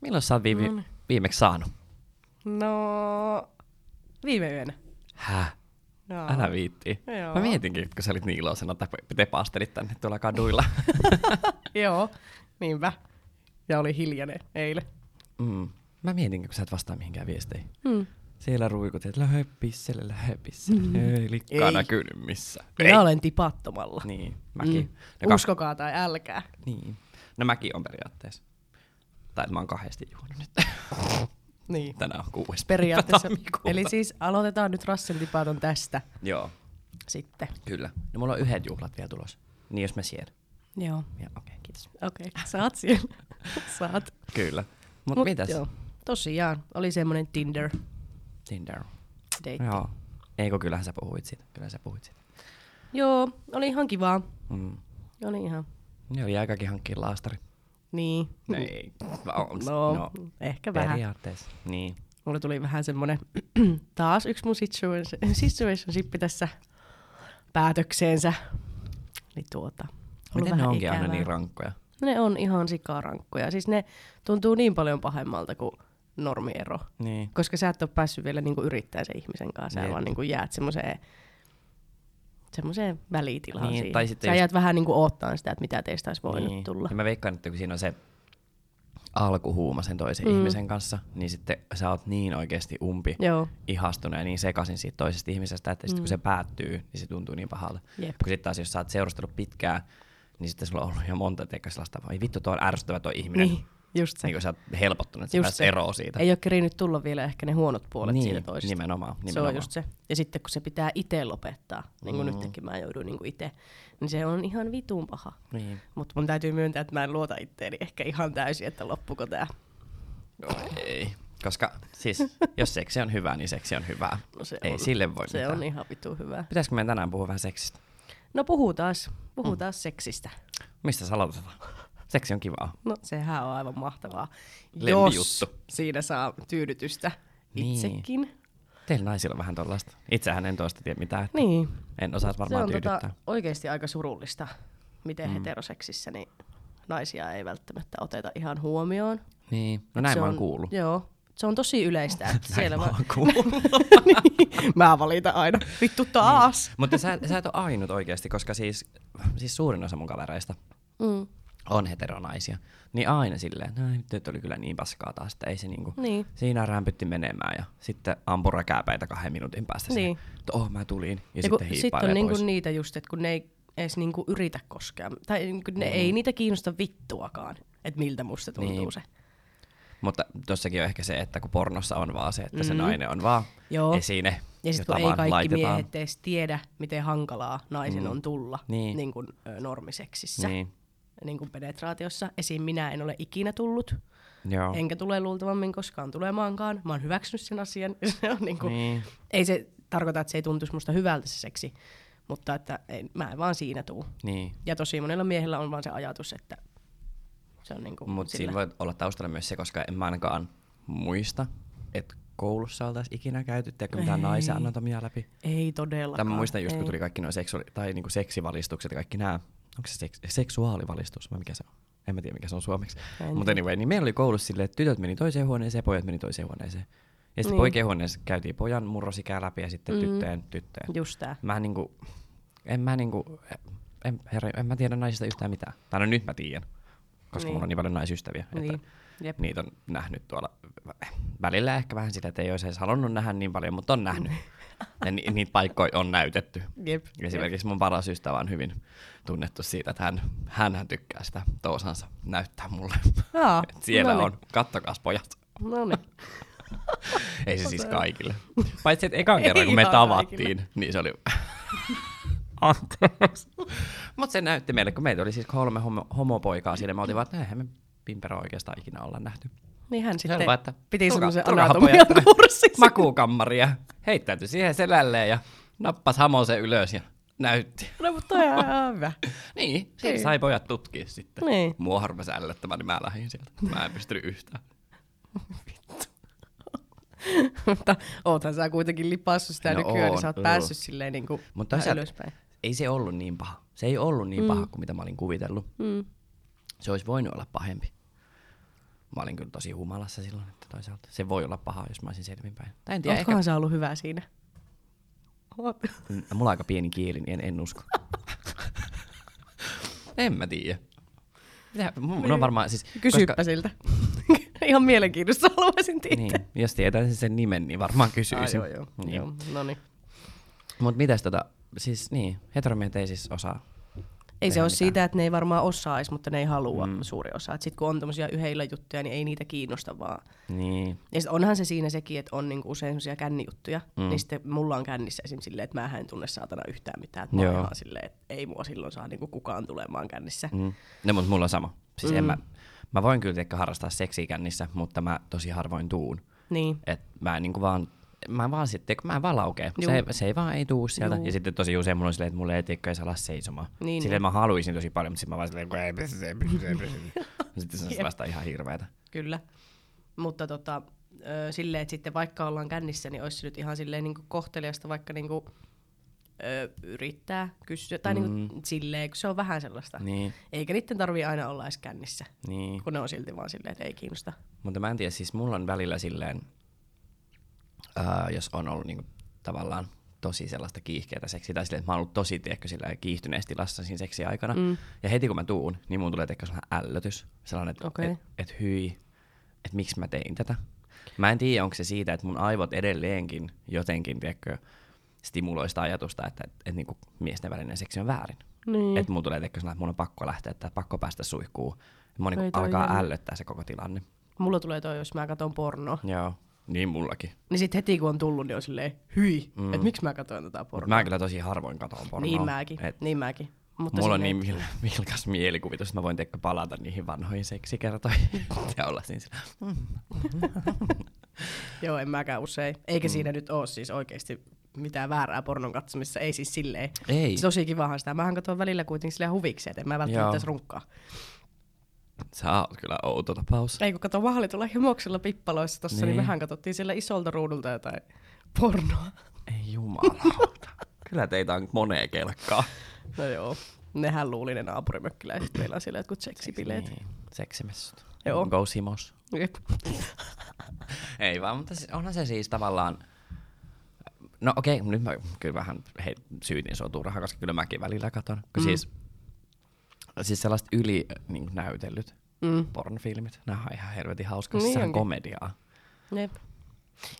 Milloin sä oot viime, No niin. viimeksi saanut? No, viime yönä. Häh? Joo. Älä viittii. Joo. Mä mietinkin, kun sä olit niin iloisena, että te paastelit tänne tuolla kaduilla. Joo, niinpä. Ja oli hiljainen eilen. mm. Mä mietin, kun sä et vastaa mihinkään viesteihin. Mm. Siellä ruikut, että lähde pisselle, lähde pisselle. Mm. Ei likkaa Ei. näkynyt missä. Minä olen tipattomalla. Niin, mäkin. Mm. No, Uskokaa tai älkää. niin. No mäkin on periaatteessa. Tai että mä oon kahdesti juonut nyt. Niin. Tänään on kuudes Periaatteessa. Eli siis aloitetaan nyt Russell tipaton tästä Joo, sitten. kyllä. No mulla on yhdet juhlat vielä tulossa. Niin jos mä siellä. Joo. Ja okei, okay, kiitos. Okei, okay. saat siellä. saat. Kyllä. Mut, Mut mitäs? Joo. Tosiaan, oli semmonen Tinder Tinder. date. Joo. Eikö kyllähän sä puhuit siitä. Kyllä sä puhuit siitä. Joo, oli ihan kivaa. Mm. Oli ihan. Ne oli aikakin hankkia laastari. Niin. Ei. On, No, no ehkä vähän. periaatteessa. Niin. Mulle tuli vähän semmonen taas yksi mun situation, situationshippi tässä päätökseensä. Niin tuota. Miten ne onkin aina ikävää. niin rankkoja? Ne on ihan sikarankkoja. Siis ne tuntuu niin paljon pahemmalta kuin normiero. Niin. Koska sä et ole päässyt vielä niinku yrittämään sen ihmisen kanssa. Sä Jep. vaan niinku jäät semmoiseen semmoiseen välitilaan Niin, tai sitten Sä just- jäät vähän niinku oottaa sitä, että mitä teistä olisi voinut niin. tulla. Ja mä veikkaan, että kun siinä on se alkuhuuma sen toisen Mm. mm. ihmisen kanssa, niin sitten sä oot niin oikeasti umpi Joo, ihastunut ja niin sekaisin siitä toisesta ihmisestä, että sitten Mm. kun se päättyy, niin se tuntuu niin pahalta. jep. Kun sitten taas, jos sä oot seurustellut pitkään, niin sitten sulla on ollut jo monta teikkaa sellaista, voi vittu, tuo on ärsyttävä tuo ihminen. Niin, just se. Niin kun sä oot helpottunut, että sä Just se. eroon siitä. Ei ole kerinyt tulla vielä ehkä ne huonot puolet niin, siitä toisesta. Nimenomaan, nimenomaan. Se on just se. Ja sitten kun se pitää itse lopettaa, niin kuin Mm. nytkin mä jouduin niin itse, niin se on ihan vitun paha. Niin. Mutta mun täytyy myöntää, että mä en luota itteeni ehkä ihan täysin, että loppuko tää. No, ei. Koska siis, jos seksi on hyvää, niin seksi on hyvää. No se ei on, sille voi Se mitään. on ihan vitun hyvä. Pitäisikö meidän tänään puhua vähän seksistä? No puhutaan, puhutaan mm. seksistä. Mistä sä aloitetaan? Seksi on kivaa. No sehän on aivan mahtavaa. Lempijuttu. Jos siinä saa tyydytystä Niin. itsekin. Teillä naisilla on vähän tollaista. Itsehän en toista tiedä mitään. että Niin. En osaa Se varmaan on tyydyttää. tota, oikeasti aika surullista, miten Mm. heteroseksissä niin naisia ei välttämättä oteta ihan huomioon. Niin, no näin se mä oon on, kuullut. Joo, se on tosi yleistä. Että siellä mä oon niin, mä valitan aina. Vittu taas. Mutta sä, sä et ole ainut oikeasti, koska siis, siis suurin osa mun kavereista Mm. On heteronaisia. Niin aina silleen, no nyt oli kyllä niin paskaa taas, että ei se niinku, Niin. siinä rämpytti menemään ja sitten ampui räkääpäitä kahden minuutin päästä Niin. niin. että oh mä tulin ja, Ja sitten kun, sit hiippailee on niinku niitä just, että kun ne ei edes niinku yritä koskea. Tai niinku ne Mm. ei niitä kiinnosta vittuakaan, että miltä musta tuntuu Niin. se. Mutta tossakin on ehkä se, että kun pornossa on vaan se, että se Mm. nainen on vaan Joo. esine, Ja sitten kun ei kaikki laitetaan. miehet edes tiedä, miten hankalaa naisen Mm. on tulla Niin. niin kuin, ö, normiseksissä, niin. Niin, kuin penetraatiossa. Esim. minä en ole ikinä tullut, joo. enkä tule luultavammin koskaan tulemaankaan. Mä oon hyväksynyt sen asian. se on niin kuin, Niin. Ei se tarkoita, että se ei tuntuisi musta hyvältä se seksi, mutta että ei, mä en vaan siinä tuu. Niin. Ja tosi monella miehellä on vaan se ajatus, että se on niin kuin Mutta siinä voi olla taustalla myös se, koska en mä ainakaan muista, että koulussa oltaisiin ikinä käyty, tiedätkö mitään naisen anatomia läpi. Ei todellakaan. Tai mä muistan just, kun ei. tuli kaikki nuo seksuaali- tai niinku seksivalistukset ja kaikki nämä. Onko se seks- seksuaalivalistus vai mikä se on? En mä tiedä, mikä se on suomeksi. Mutta anyway, niin meillä oli koulussa silleen, että tytöt meni toiseen huoneeseen ja pojat meni toiseen huoneeseen. Ja sitten Niin. poikien huoneessa käytiin pojan murrosikää läpi ja sitten Mm. tyttöjen tyttöjen. Just tää. Mä niinku, en mä niinku, en, herra, en mä tiedä naisista yhtään mitään. Tai no nyt mä tiedän, koska Niin. niin. mulla on niin paljon naisystäviä, Niin. että Jep. niitä on nähnyt tuolla välillä ehkä vähän sitä, että ei olisi edes halunnut nähdä niin paljon, mutta on nähnyt. ja ni, niitä paikkoja on näytetty. Jep. Esimerkiksi mun paras ystävä on hyvin tunnettu siitä, että hän, hän, tykkää sitä toosansa näyttää mulle. Aa, Et siellä noniin. on, kattokaas pojat. No niin. Ei se siis kaikille. Paitsi, että ekan kerran, kun me tavattiin, kaikille. niin se oli... Anteeksi. Mutta se näytti meille, kun meitä oli siis kolme homo, homopoikaa siinä, me oltiin vaan, että eihän me Pimpero oikeastaan ikinä olla nähty. Niin hän sitten Selvä, että piti semmoisen anatomian kurssin. Makuukammari ja heittäytyi siihen selälleen ja nappas hamosen ylös ja näytti. No mutta toi on ihan hyvä. Niin, siinä Niin. sai pojat tutkia sitten. Niin. Mua harvasi ällöttämään, niin mä lähdin sieltä. Mä en pystynyt yhtään. mutta oothan sä kuitenkin lipassu sitä No nykyään, niin oon, sä oot päässyt silleen niin kuin Mutta ylöspäin. ei se ollut niin paha. Se ei ollut niin Mm. paha kuin mitä mä olin kuvitellut. Mm. Se olisi voinut olla pahempi. Mä olin kyllä tosi humalassa silloin, että toisaalta se voi olla paha, jos mä olisin selvinpäin. Tai en tiedä, ehkä, sä ollut hyvä siinä? Oot. Mm, mulla on aika pieni kieli, niin en, en usko. en mä tiedä. On varmaan siis... Kysyppä koska, siltä. Ihan mielenkiintoista haluaisin tietää. niin, jos tietäisin sen nimen, niin varmaan kysyisin. Ah, joo, joo. Niin. joo. No niin. Mut mitäs tota, siis niin, heteromiehet ei siis osaa. Ei se ole mitään. siitä, että ne ei varmaan osaisi, mutta ne ei halua Mm. suuri osa. Sitten kun on tämmöisiä yheillä juttuja, niin ei niitä kiinnosta vaan. Niin, Ja sit onhan se siinä sekin, että on niinku usein semmoisia kännijuttuja. Mm. Niin sitten mulla on kännissä esim. silleen, että mä en tunne saatana yhtään mitään. Että mä ihan silleen, että ei mua silloin saa niinku kukaan tulemaan kännissä. mm. no mut mulla on sama. Siis mm. en mä, mä voin kyllä harrastaa seksiä kännissä, mutta mä tosi harvoin tuun. Niin. Et mä en niinku vaan, mä vaan sitten, mä en vaan. Se, se ei vaan ei tuu sieltä. Juu. Ja sitten tosi usein mulla on silleen, että mulla ei teikö edes ala seisomaan. Niin, silleen niin. mä haluaisin tosi paljon, mutta sitten mä vaan silleen, kun ei ei ei sitten se on vasta ihan hirveetä. Kyllä. Mutta tota, silleen, että sitten vaikka ollaan kännissä, niin olisi nyt ihan silleen niin kohteliasta vaikka niin kuin, ö, yrittää kysyä. Tai mm. niin kuin, silleen, kun se on vähän sellaista. Niin, Eikä niiden tarvii aina olla edes kännissä, niin. kun ne on silti vaan silleen, että ei kiinnosta. Mutta mä en tiedä, siis mulla on välillä silleen, ää, jos on ollut niinku tavallaan tosi sellaista kiihkeätä seksiä, tai silleen, että mä oon ollut tosi tiedätkö, silleen, kiihtyneessä tilassa siinä seksiä aikana, mm. Ja heti kun mä tuun, niin mun tulee tehdä sellainen ällötys, sellainen, että Okei. et, et hyi, että miksi mä tein tätä. Mä en tiedä, onko se siitä, että mun aivot edelleenkin jotenkin, tiedätkö, stimuloista ajatusta, että, että, että niinku miesten välinen seksi on väärin. Niin. Että mulla tulee tehdä sellainen, että mun on pakko lähteä, että pakko päästä suihkuun. Ei toi alkaa jännä. ällöttää se koko tilanne. Mulla tulee toi, jos mä katson pornoa. Joo, niin mullakin. Niin sit heti kun on tullut, niin on silleen, hyi, Mm. että miksi mä katsoin tätä pornoa. mä kyllä tosi harvoin katon pornoa. Niin mäkin, Et niin mäkin. Mutta mulla on niin vil- vilkas mielikuvitus, että mä voin teikö palata niihin vanhoihin seksikertoihin ja olla siinä sillä. Joo, en mäkään usein. Eikä mm. siinä nyt ole siis oikeasti mitään väärää pornon katsomissa. Ei siis silleen. Ei, Se tosi kivahan sitä. Mähän katson välillä kuitenkin silleen huvikseen, että en mä välttämättä Joo. runkkaa. Sä oot kyllä outo tapaus. Ei kun kato Vahlitulla himoksella pippaloissa tossa, niin. Niin. mehän katsottiin siellä isolta ruudulta jotain pornoa. Ei jumalauta. kyllä teitä on moneen kelkkaa. No joo. Nehän luuli ne naapurimökkiläiset. Meillä on siellä jotkut seksibileet. Niin, seksimessut. Joo. Go Simos. Jep. Ei vaan, mutta onhan se siis tavallaan... No okei, nyt mä kyllä vähän hei, syytin sua turhaan, koska kyllä mäkin välillä katon. Mm. siis, siis sellaiset yli niin näytellyt Mm. pornofilmit, nämä on ihan helvetin hauska. Niin onkin. komediaa. Jep.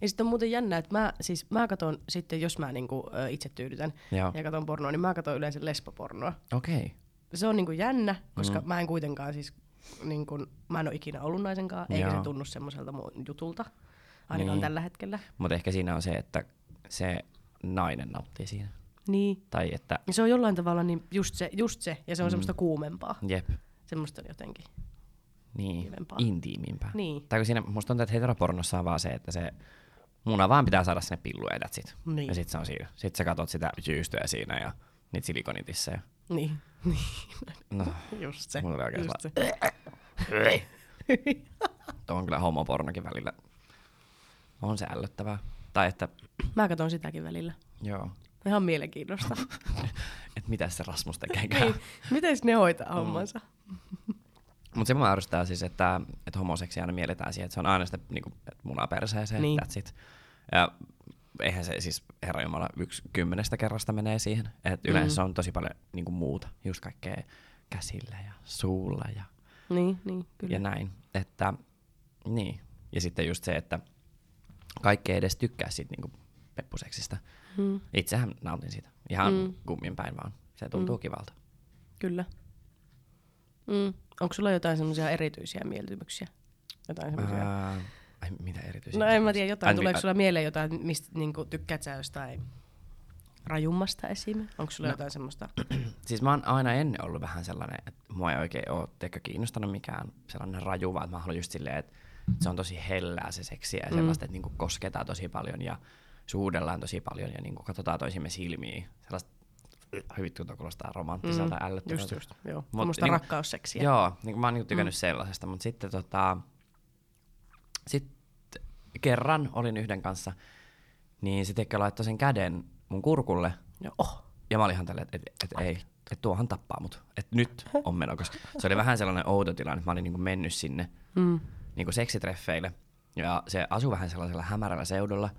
Ja sitten on muuten jännä, että mä, siis mä katon sitten, jos mä niinku, ö, itse tyydytän Joo. ja katon pornoa, niin mä katon yleensä lesbopornoa. Okei. Okay. Se on niinku jännä, koska Mm. mm. mä en kuitenkaan siis, niinku, mä en ole ikinä ollut naisenkaan, eikä Joo. se tunnu semmoiselta mun jutulta, ainakaan Niin. tällä hetkellä. Mutta ehkä siinä on se, että se nainen nauttii siinä. Niin. Tai että, Ja se on jollain tavalla niin just se, just se ja se on Mm. mm. semmoista kuumempaa. jep, Semmoista jotenkin. niin, Kivempaa. intiimimpää. Niin. Tai kun siinä, musta tuntuu, että heteropornossa on vaan se, että se muna vaan pitää saada sinne pilluja ja that's it. Niin. Ja sit se on siinä. Sit sä katot sitä jyystöä siinä ja niitä silikonitissejä. Niin. niin. No, Just se. mulla oli oikein Just se. Tuo on kyllä homopornokin välillä. On se ällöttävää. Tai että, Mä katon sitäkin välillä. joo, Ihan mielenkiintoista. että mitä se Rasmus tekee. niin. Miten ne hoitaa hommansa? Mutta se mua ärsyttää siis, että, että homoseksi aina mielletään siihen, että se on aina sitä niin kuin, munaa perseeseen, Niin. that's it. Ja eihän se siis, herra Jumala, yksi kymmenestä kerrasta menee siihen. Että yleensä Mm. on tosi paljon niin kuin muuta, just kaikkea käsillä ja suulla ja, Niin, niin, kyllä. ja näin. Että, niin. Ja sitten just se, että kaikki ei edes tykkää siitä niin kuin peppuseksistä. Mm, Itsehän nautin siitä. Ihan mm. Mm. kummin päin vaan. Se tuntuu mm. kivalta. kyllä. Mm. Onko sulla jotain semmoisia erityisiä mieltymyksiä? Jotain semmoisia? Ää, ai, mitä erityisiä? No en mä tiedä, jotain. Ai, Tuleeko mi- sulla mieleen jotain, mistä niinku, tykkäät sä jostain rajummasta esim? Onko sulla No. jotain semmoista? Siis mä oon aina ennen ollut vähän sellainen, että mua ei oikein ole teikö kiinnostanut mikään sellainen raju, vaan mä haluan just silleen, että se on tosi hellää se seksi ja Mm. sellaista, että niinku kosketaan tosi paljon ja suudellaan tosi paljon ja niinku katsotaan toisimme silmiin. Sellaista, vittu, tuo kuulostaa romanttiselta mm. ällöttävältä. Just, just. Joo. Mut niinku- rakkausseksiä. Joo, niin kuin mä oon niinku tykännyt mm. sellaisesta, mutta sitten tota, sit kerran olin yhden kanssa, niin se tekee laittoi sen käden mun kurkulle Joo. Oh. ja mä olin ihan tälleen, että et, et, ei, että tuohan tappaa mut. Että nyt on meno, koska se oli vähän sellainen outo tilanne, että mä olin niinku mennyt sinne. Mm. niinku seksitreffeille. Ja se asui vähän sellaisella hämärällä seudulla.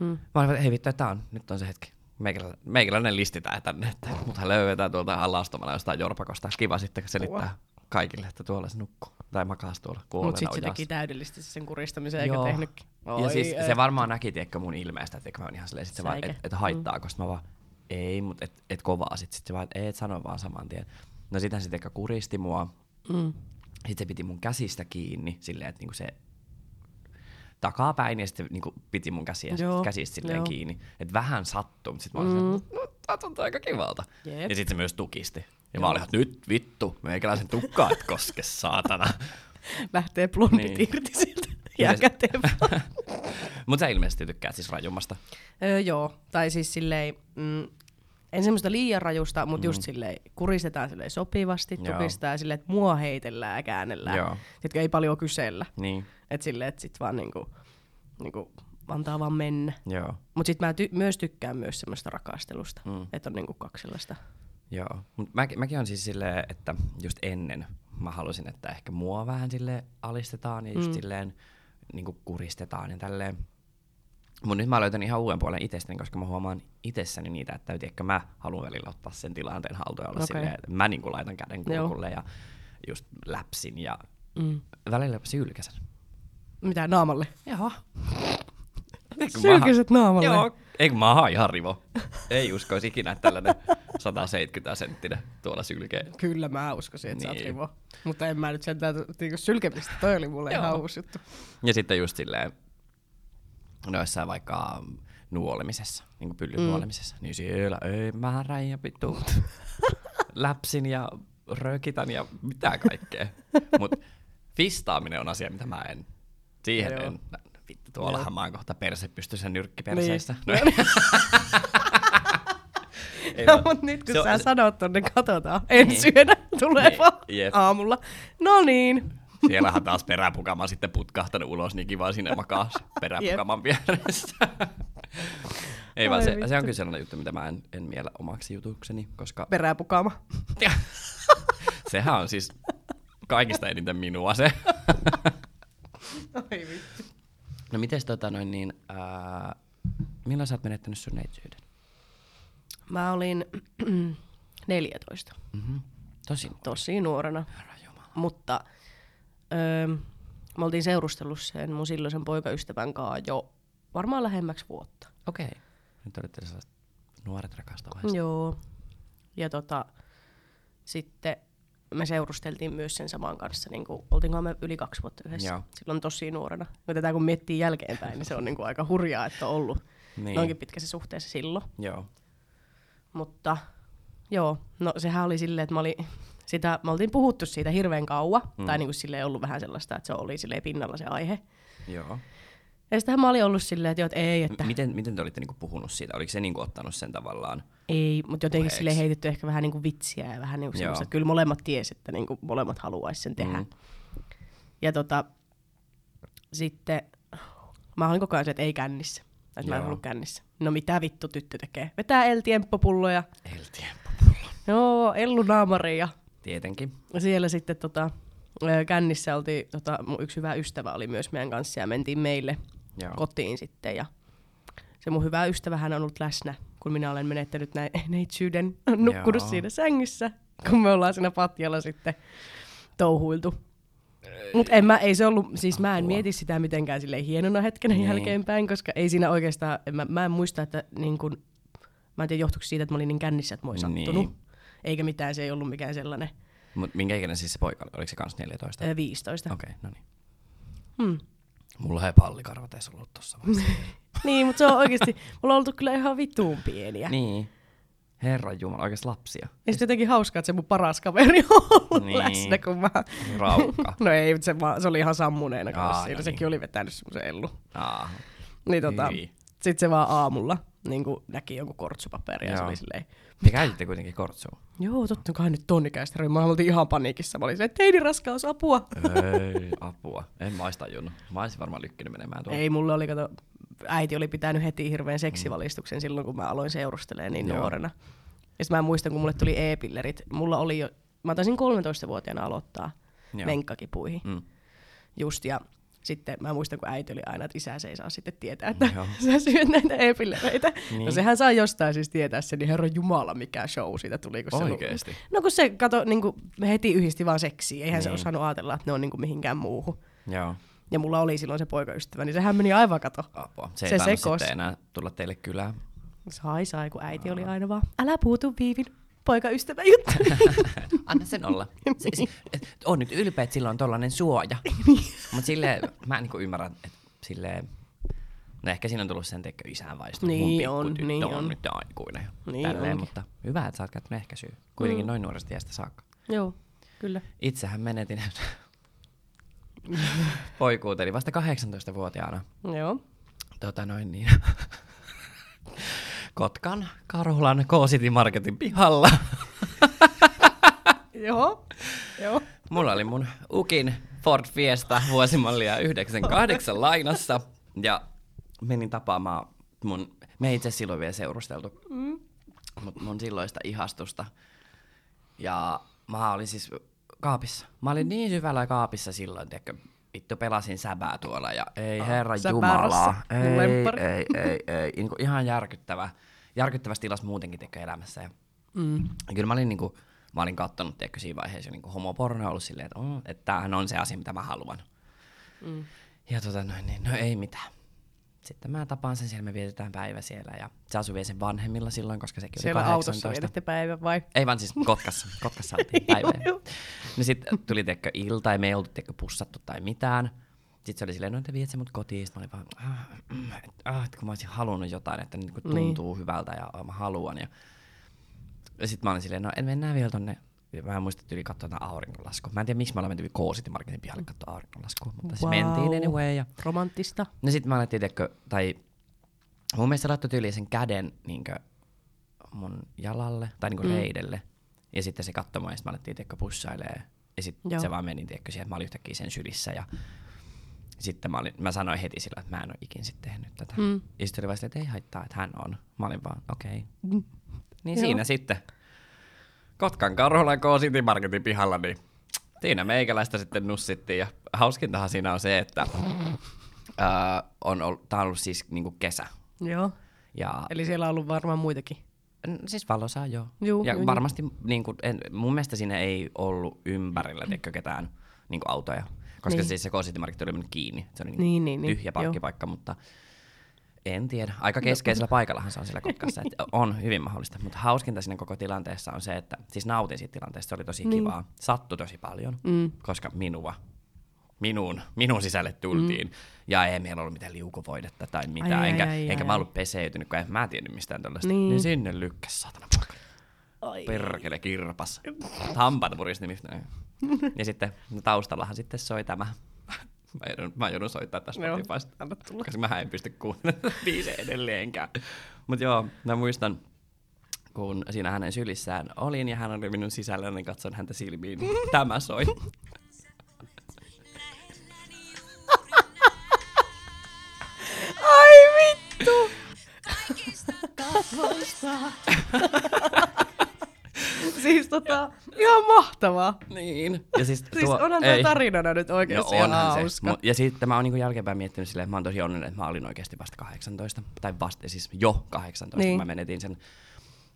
Hmm. Mä olin, että hei vittu, että tää on, nyt on se hetki. Meikäläinen, meikäläinen listitään tänne, että muthan löydetään tuolta alastomalla jostain jorpakosta. Kiva sitten selittää kaikille, että tuolla se nukkuu. Tai makaa tuolla kuolleena Mutta sitten se teki täydellisesti sen kuristamisen, eikä Joo. tehnytkin. Ja siis ei. se varmaan näki, tiedätkö, mun ilmeestä, että mä oon ihan silleen, sit se vaan, Säikä. että et haittaako, mm. mä vaan, ei, mut et, et kovaa, sit, sit se vaan, et, ei, et sano vaan saman tien. No sitten se tiedätkö, kuristi mua, Mm. sitten se piti mun käsistä kiinni, silleen, että niinku se takapäin ja sitten niinku piti mun käsiä, Joo, käsistä silleen joo. kiinni. Että vähän sattuu, mutta sitten mä olin mm. no, tää tuntuu aika kivalta. Jep. Ja sitten se myös tukisti. Ja mä olin, että nyt vittu, meikäläisen tukkaa et koske, saatana. Lähtee blondit Niin. irti Jää käteen vaan. Mutta sä ilmeisesti tykkäät siis rajummasta. öö, joo, tai siis silleen, mm, en semmoista liian rajusta, mutta mm. just silleen, kuristetaan silleen sopivasti, Joo. tukistetaan silleen, että mua heitellään ja käännellään. Joo. Tiedätkö, ei paljon kysellä. Niin, Että silleen, että sit vaan niinku, niinku antaa vaan mennä. joo. Mutta sit mä ty- myös tykkään myös semmoista rakastelusta, Mm. että on niinku kaksi sellaista. Joo, mut mä, mäkin on siis silleen, että just ennen mä halusin, että ehkä mua vähän sille alistetaan ja just mm. Silleen niin kuristetaan ja tälleen. Mutta nyt mä löytän ihan uuden puolen itsestäni, koska mä huomaan itsessäni niitä, että tiedätkö, mä haluan välillä ottaa sen tilanteen haltuun ja olla okay. Silleen, että mä niin laitan käden Joo. kurkulle ja just läpsin ja Mm. välillä jopa sylkäsen. Mitä, naamalle? Joo. Sylkäset naamalle? Joo. Eikö mä oon ihan rivo? Ei uskoisi ikinä, että tällainen 170 senttinen tuolla sylkee. Kyllä mä uskoisin, että niin. sä oot Niin. rivo. Mutta en mä nyt sentään niinku sylkemistä. Toi oli mulle ihan uusi juttu. Ja sitten just silleen, no jossain vaikka nuolemisessa, niin kuin pyllyn mm. nuolemisessa, niin siellä ei määrän ja vittu läpsin ja rökitän ja mitä kaikkea. Mutta fistaaminen on asia, mitä mä en, siihen Joo. en, vittu tuollahan Joo. mä oon kohta perse pystyssä nyrkkiperseissä. Niin. No, ei No, mutta nyt kun se on- sä sanot tonne, katsotaan. Ensi Niin. yönä tulee Niin, aamulla. No niin. Siellähän taas peräpukama sitten putkahtanut ulos, niin kiva sinne makaa peräpukaman vieressä. Ei vaan se, se on kyllä sellainen juttu, mitä mä en, en miellä omaksi jutukseni, koska Perääpukama. sehän on siis kaikista eniten minua se. Oi vittu. No mites tota noin niin, ää, milloin sä oot menettänyt sun neitsyyden? Mä olin 14. Mm-hmm. Tosi Tosi nuorena. Herra Jumala. Mutta öö, me oltiin seurustellut sen mun silloisen poikaystävän kanssa jo varmaan lähemmäksi vuotta. Okei. Okay. Nyt olitte sellaiset nuoret rakastavaiset. Joo. Ja tota, sitten me seurusteltiin myös sen saman kanssa, niin kuin, oltiinkohan me yli kaksi vuotta yhdessä. Joo. Silloin tosi nuorena. Ja tätä kun miettii jälkeenpäin, niin se on niin kuin aika hurjaa, että on ollut Niin. noinkin pitkässä suhteessa silloin. Joo. Mutta joo, no sehän oli silleen, että mä oli, sitä, me oltiin puhuttu siitä hirveän kauan, Mm. tai niin kuin silleen ollut vähän sellaista, että se oli silleen pinnalla se aihe. Joo. Ja sittenhän mä olin ollut silleen, että, joo, että ei, että miten, miten te olitte niinku puhunut siitä? Oliko se niinku ottanut sen tavallaan? ei, mutta jotenkin puheeksi? silleen heitetty ehkä vähän niin kuin vitsiä ja vähän niin kuin Joo. semmoista, että kyllä molemmat ties, että niin kuin molemmat haluaisi sen tehdä. Mm. Ja tota, sitten mä olin koko ajan se, että ei kännissä. Että mä en Joo. ollut kännissä. No mitä vittu tyttö tekee? Vetää eltiemppopulloja. Eltien Joo, Ellu naamaria. Tietenkin. Ja siellä sitten tota, ö, kännissä oltiin, tota, mun yksi hyvä ystävä oli myös meidän kanssa ja mentiin meille Joo. kotiin sitten. Ja se mun hyvä ystävä hän on ollut läsnä, kun minä olen menettänyt näin neitsyyden, nukkunut Joo. siinä sängyssä, kun me ollaan siinä patjalla sitten touhuiltu. Mutta en mä, ei se ollut, siis mä en mieti sitä mitenkään silleen hienona hetkenä Niin. jälkeenpäin, koska ei siinä oikeastaan, en mä, mä en muista, että niin kun, mä en tiedä johtuiko siitä, että mä olin niin kännissä, että mä olin sattunut. Niin. Eikä mitään, se ei ollut mikään sellainen Mut minkä ikäinen siis se poika oli? Oliko se kans 14? ö, 15. Okei, okay, no niin. Hmm. Mulla ei pallikarvat edes ollut tossa vaiheessa. Niin, mutta se on oikeasti, mulla on ollut kyllä ihan vituun pieniä. Niin. niin. Herra Jumala, oikeesti lapsia. Ja sitten jotenkin hauskaa, että se mun paras kaveri on ollut Niin. niin. läsnä, kun mä... Raukka. No ei, se, vaan- se oli ihan sammuneena Aa, kanssa no siinä. niin. Sekin oli vetänyt semmoisen ellu. Ah, Niin tota, hyi. sit se vaan aamulla niin näki jonkun kortsupaperia ja se oli silleen, Te käytitte kuitenkin kortsua. joo, totta kai nyt ton ikäistä. Mä oltiin ihan paniikissa. Mä olin silleen, teini raskaus, apua. Ei, apua. En mä ois tajunnut. Mä olisin varmaan lykkinyt menemään tuolla. Ei, mulle oli, kato, äiti oli pitänyt heti hirveän seksivalistuksen silloin, kun mä aloin seurustelemaan niin Joo. nuorena. Ja mä muistan, kun mulle tuli e-pillerit. Mulla oli jo, mä taisin 13-vuotiaana aloittaa Joo. menkkakipuihin. Mm. just ja sitten mä muistan, kun äiti oli aina, että isä se ei saa sitten tietää, että Joo. sä syöt näitä e-pillereitä. Niin. No Niin. sehän saa jostain siis tietää sen, niin herra jumala mikä show siitä tuli. Kun se Oikeesti? lu- no kun se kato, niin kuin, heti yhdisti vaan seksiä, eihän niin. se osannut ajatella, että ne on niin kuin mihinkään muuhun. Joo. Ja mulla oli silloin se poikaystävä, niin sehän meni aivan kato. Apua. Se, Se ei se sekos. enää tulla teille kylään. Sai sai, kun äiti oli aina vaan, älä puutu Viivin poikaystävä juttu. Anna sen olla. Se, et, on nyt ylpeä, että sillä on tollanen suoja. Mutta silleen, mä en niinku ymmärrä, että silleen, no ehkä siinä on tullut sen tekö isän vaisto. Niin Mun on, niin on, on. nyt aikuinen. Niin tälleen, mutta hyvä, että sä oot käyttänyt ehkäisyä. Kuitenkin mm. noin nuoresta iästä saakka. Joo, kyllä. Itsehän menetin poikuuteni vasta 18-vuotiaana. Joo. Tota noin niin. Kotkan Karhulan K-City Marketin pihalla. Joo. Joo. Mulla oli mun Ukin Ford Fiesta vuosimallia 98 lainassa ja menin tapaamaan mun, me ei itse silloin vielä seurusteltu, mm. mutta mun silloista ihastusta. Ja mä olin siis kaapissa. Mä olin niin syvällä kaapissa silloin, että vittu pelasin säbää tuolla ja ei herra säbärassa, jumala. Ei, lemppari. ei, ei, ei. Niin ihan järkyttävä, järkyttävässä tilassa muutenkin tekee elämässä. Ja Mm. ja kyllä mä olin, niinku, mä olin kattonut tiedätkö, siinä vaiheessa jo niinku homopornoa ollut silleen, että, mm, että tämähän on se asia, mitä mä haluan. Mm. Ja tota noin, niin, no ei mitään. Sitten mä tapaan sen siellä, me vietetään päivä siellä ja se asui vielä sen vanhemmilla silloin, koska sekin Siellä oli autossa 18. vietätte päivän vai? Ei vaan siis Kotkassa. Kotkassa oltiin päivä. No sitten tuli tiedätkö, ilta ja me ei oltu tiedätkö, pussattu tai mitään. Sitten se oli silleen, no te viet sen mut kotiin. Sitten mä olin vaan, ah, ah, että kun mä olisin halunnut jotain, että niin kuin tuntuu hyvältä ja mä haluan. Ja, ja sitten mä olin silleen, no en mennään vielä tonne. Ja Mä en muista, että yli katsoa jotain auringonlaskua. Mä en tiedä, miksi me ollaan menty K-City Marketin pihalle katsoa auringonlaskua. Mutta wow. Wow. mentiin anyway. Ja Romanttista. No sit mä alettiin, tiedätkö, tai mun mielestä laittoi tyyliin sen käden niinkö mun jalalle, tai niinku mm. reidelle. Ja sitten se katsoi mua, ja sit mä alettiin, tiedätkö, pussailee. Ja sitten Joo. se vaan meni, tiedätkö, siihen, että mä olin yhtäkkiä sen sylissä. Ja sitten mä, olin, mä sanoin heti sillä, että mä en ole ikin sitten tehnyt tätä. Mm. Ja sitten oli vaan silleen, että ei haittaa, että hän on. Mä olin vaan, okei. Okay. Mm. Niin Joo. siinä sitten. Kotkan Karhulan K City Marketin pihalla, niin siinä meikäläistä sitten nussittiin. Ja hauskintahan siinä on se, että ää, on ollut, tää on ollut siis niinku kesä. Joo. Ja Eli siellä on ollut varmaan muitakin. n- siis valosaa joo. Juu, ja juu, juu. varmasti niinku, en, mun mielestä siinä ei ollut ympärillä tiedätkö, ketään niinku autoja. Koska Niin. niin. siis se K City Market oli mennyt kiinni. Se oli niinku Niin, niin, niin. tyhjä parkkipaikka, mutta en tiedä. Aika keskeisellä paikallahan se on siellä Kotkassa. että on hyvin mahdollista. Mutta hauskinta siinä koko tilanteessa on se, että siis nautin siitä tilanteesta. Se oli tosi Niin. kivaa. Sattui tosi paljon, Mm. koska minua, minun, minun sisälle tultiin. Mm. Ja ei meillä ollut mitään liukuvoidetta tai mitään. Ai, ai, enkä, ai, enkä ai. mä ollut peseytynyt, kun en mä tiennyt mistään tällaista. Niin. Niin. sinne lykkäs, saatana. Ai. Perkele kirpas. Hampaat puristi mistä. Ja sitten no taustallahan sitten soi tämä. Mä joudun, mä joudun soittaa tässä Spotifysta. anna tulla. Koska mä en pysty kuuntelemaan biisejä edelleenkään. Mut joo, mä muistan, kun siinä hänen sylissään olin ja hän oli minun sisällä, niin katson häntä silmiin. Tämä soi. Ai vittu! siis tota, ihan mahtavaa. niin. Ja siis, Siis onhan tää tarinana nyt oikeesti No ihan onhan se. hauska. Mu- Ja sitten mä oon niinku jälkeenpäin miettinyt silleen, että mä oon tosi onnellinen, että mä olin oikeasti vasta 18. Tai vasta siis jo 18, Niin. kun mä menetin sen.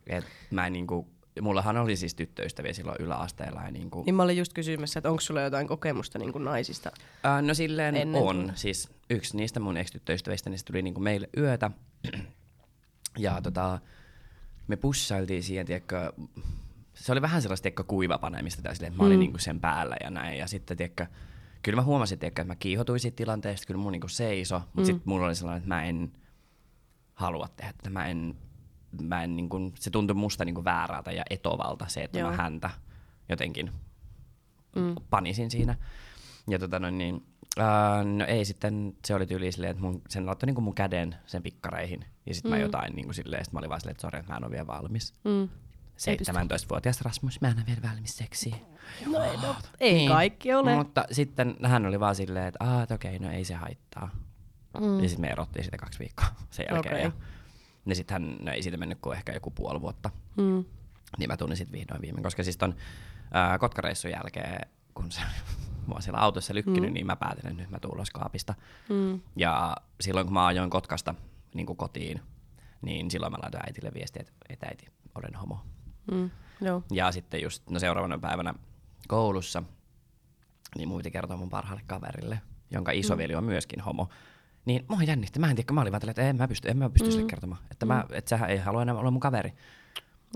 Et mä en niinku, mullahan oli siis tyttöystäviä silloin yläasteella. Ja niinku, Niin mä olin just kysymässä, että onko sulla jotain kokemusta niin kuin naisista? Ää, no silleen Ennen on. Siis yksi niistä mun ex-tyttöystävistä, niin se tuli niinku meille yötä. ja tota, me pussailtiin siihen, tiedätkö, se oli vähän sellaista tiedätkö, kuivapanemista, tai silleen, että mä olin Mm. niinku sen päällä ja näin. Ja sitten tiedätkö, kyllä mä huomasin, tiedätkö, että mä kiihotuin siitä tilanteesta, kyllä mun niinku seiso, mutta Mm. sitten mulla oli sellainen, että mä en halua tehdä tätä. Mä en, mä en niinku, se tuntui musta niinku väärältä ja etovalta se, että Joo. mä häntä jotenkin Mm. panisin siinä. Ja tota noin niin, ää, no ei sitten, se oli tyyli silleen, että mun, sen laittoi niinku mun käden sen pikkareihin. Ja sitten mm. mä jotain niinku silleen, sit mä olin vaan silleen, että sori, että mä en ole vielä valmis. Mm. 17-vuotias Rasmus, mä en ole vielä valmis seksiin. No ei, no, ei kaikki ole. Mutta sitten hän oli vaan silleen, että aah, että okei, no ei se haittaa. Mm. Ja sitten me erottiin siitä kaksi viikkoa sen jälkeen. Okei. Ja, ja sitten hän, no ei siitä mennyt kuin ehkä joku puoli vuotta. Mm. Niin mä tunnin sitten vihdoin viimein, koska siis ton ää, kotkareissun jälkeen, kun se mua siellä autossa lykkinyt, Mm. niin mä päätin, että nyt mä tuun ulos kaapista. Mm. Ja silloin kun mä ajoin Kotkasta niin kotiin, niin silloin mä laitoin äitille viestiä, että, että äiti, olen homo. Mm. Joo. Ja sitten just no seuraavana päivänä koulussa, niin mun piti kertoa mun parhaalle kaverille, jonka isoveli on myöskin homo. Niin mua jännitti. Mä en tiedä, mä olin vaan että en mä pysty, en mä pysty mm. sille kertomaan. Että, mä, että sähän ei halua enää olla mun kaveri.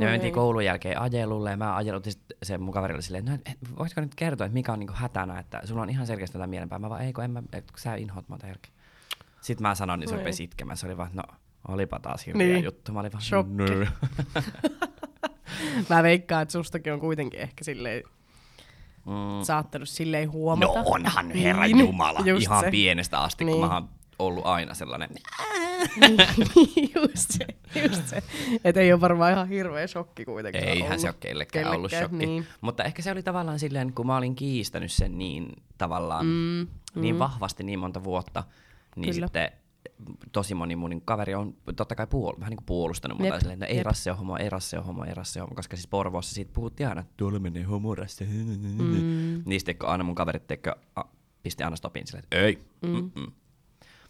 Ja me Oi mentiin koulun jälkeen ajelulle ja mä ajelutin sit se mun kaverille silleen, no, et, voisitko nyt kertoa, että mikä on niinku hätänä, että sulla on ihan selkeästi jotain mielenpää. Mä vaan, ei kun en mä, et, kun sä inhoat mua herkki. Sitten mä sanoin, niin se rupesi itkemään. Se oli vaan, no olipa taas hirveä Niin. juttu. Mä olin vaan, Shokki. Mä veikkaan, että sustakin on kuitenkin ehkä silleen Mm. saattanut silleen huomata. No onhan herra Niin, Jumala, ihan se. pienestä asti, Niin. kun mä oon ollut aina sellainen. Niin, just se, just se. Et ei ole varmaan ihan hirveä shokki kuitenkaan Eihän ollut. se ole kellekään, kellekään ollut shokki. niin. Mutta ehkä se oli tavallaan silleen, kun mä olin kiistänyt sen niin tavallaan, mm, niin mm. vahvasti niin monta vuotta, niin Kyllä. sitten tosi moni mun kaveri on totta kai puol- vähän niin kuin puolustanut mutta silleen, että no ei jep. rasse ole homo, ei rasse ole homo, ei rasse ole homo, koska siis Porvoossa siitä puhuttiin aina, että tuolla menee homorasse. Mm. Niin sitten kun aina mun kaverit teikö, a, pisti aina stopin silleen, että ei. Mm. Mm-mm.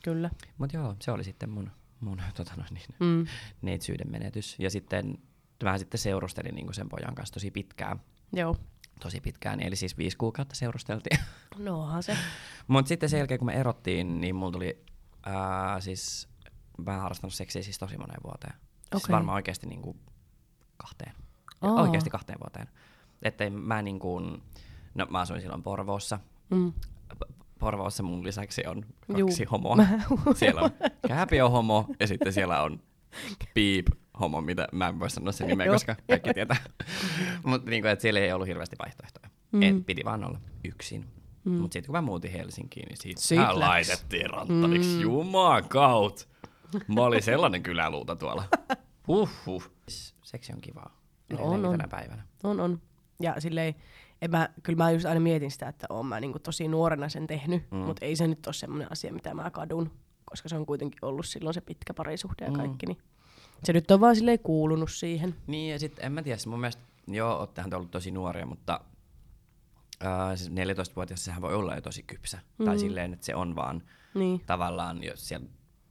Kyllä. Mutta joo, se oli sitten mun, mun tota noin, niin, Mm. neitsyyden menetys. Ja sitten mä sitten seurustelin niin sen pojan kanssa tosi pitkään. Joo. Tosi pitkään, eli siis viisi kuukautta seurusteltiin. No onhan se. Mutta sitten sen jälkeen, kun me erottiin, niin mulla tuli, ää, siis mä oon harrastanut seksiä siis tosi moneen vuoteen. Siis Okei. varmaan oikeasti niin kuin kahteen. Aa. Oikeasti kahteen vuoteen. Että mä niin kuin, no mä asuin silloin Porvoossa. Mm. Porvoossa mun lisäksi on Juu. kaksi homoa. Siellä on Kääpiö homo ja sitten siellä on Piip homo, mitä mä en voi sanoa sen nimeä, koska kaikki tietää. Mutta niinku, et siellä ei ollut hirveästi vaihtoehtoja. Mm. Et, piti vaan olla yksin. Mm. Mm. Mutta sitten kun mä muutin Helsinkiin, niin siitä läks. laitettiin ranttariksi. Mm. Mm. Jumakaut. Mä olin sellainen kyläluuta tuolla. Huhhuh. Seksi on kivaa. No on, on. tänä päivänä. On, on. Ja silleen, en mä, kyllä mä just aina mietin sitä, että oon mä niinku tosi nuorena sen tehnyt, mm. Mm. mutta ei se nyt ole semmoinen asia, mitä mä kadun, koska se on kuitenkin ollut silloin se pitkä parisuhde ja Mm. kaikki, niin se nyt on vaan silleen kuulunut siihen. Niin ja sitten en mä tiedä, mun mielestä, joo, oottehan te ollut tosi nuoria, mutta äh, siis 14-vuotias sehän voi olla jo tosi kypsä. Mm. Tai silleen, että se on vaan Niin, tavallaan, jos siellä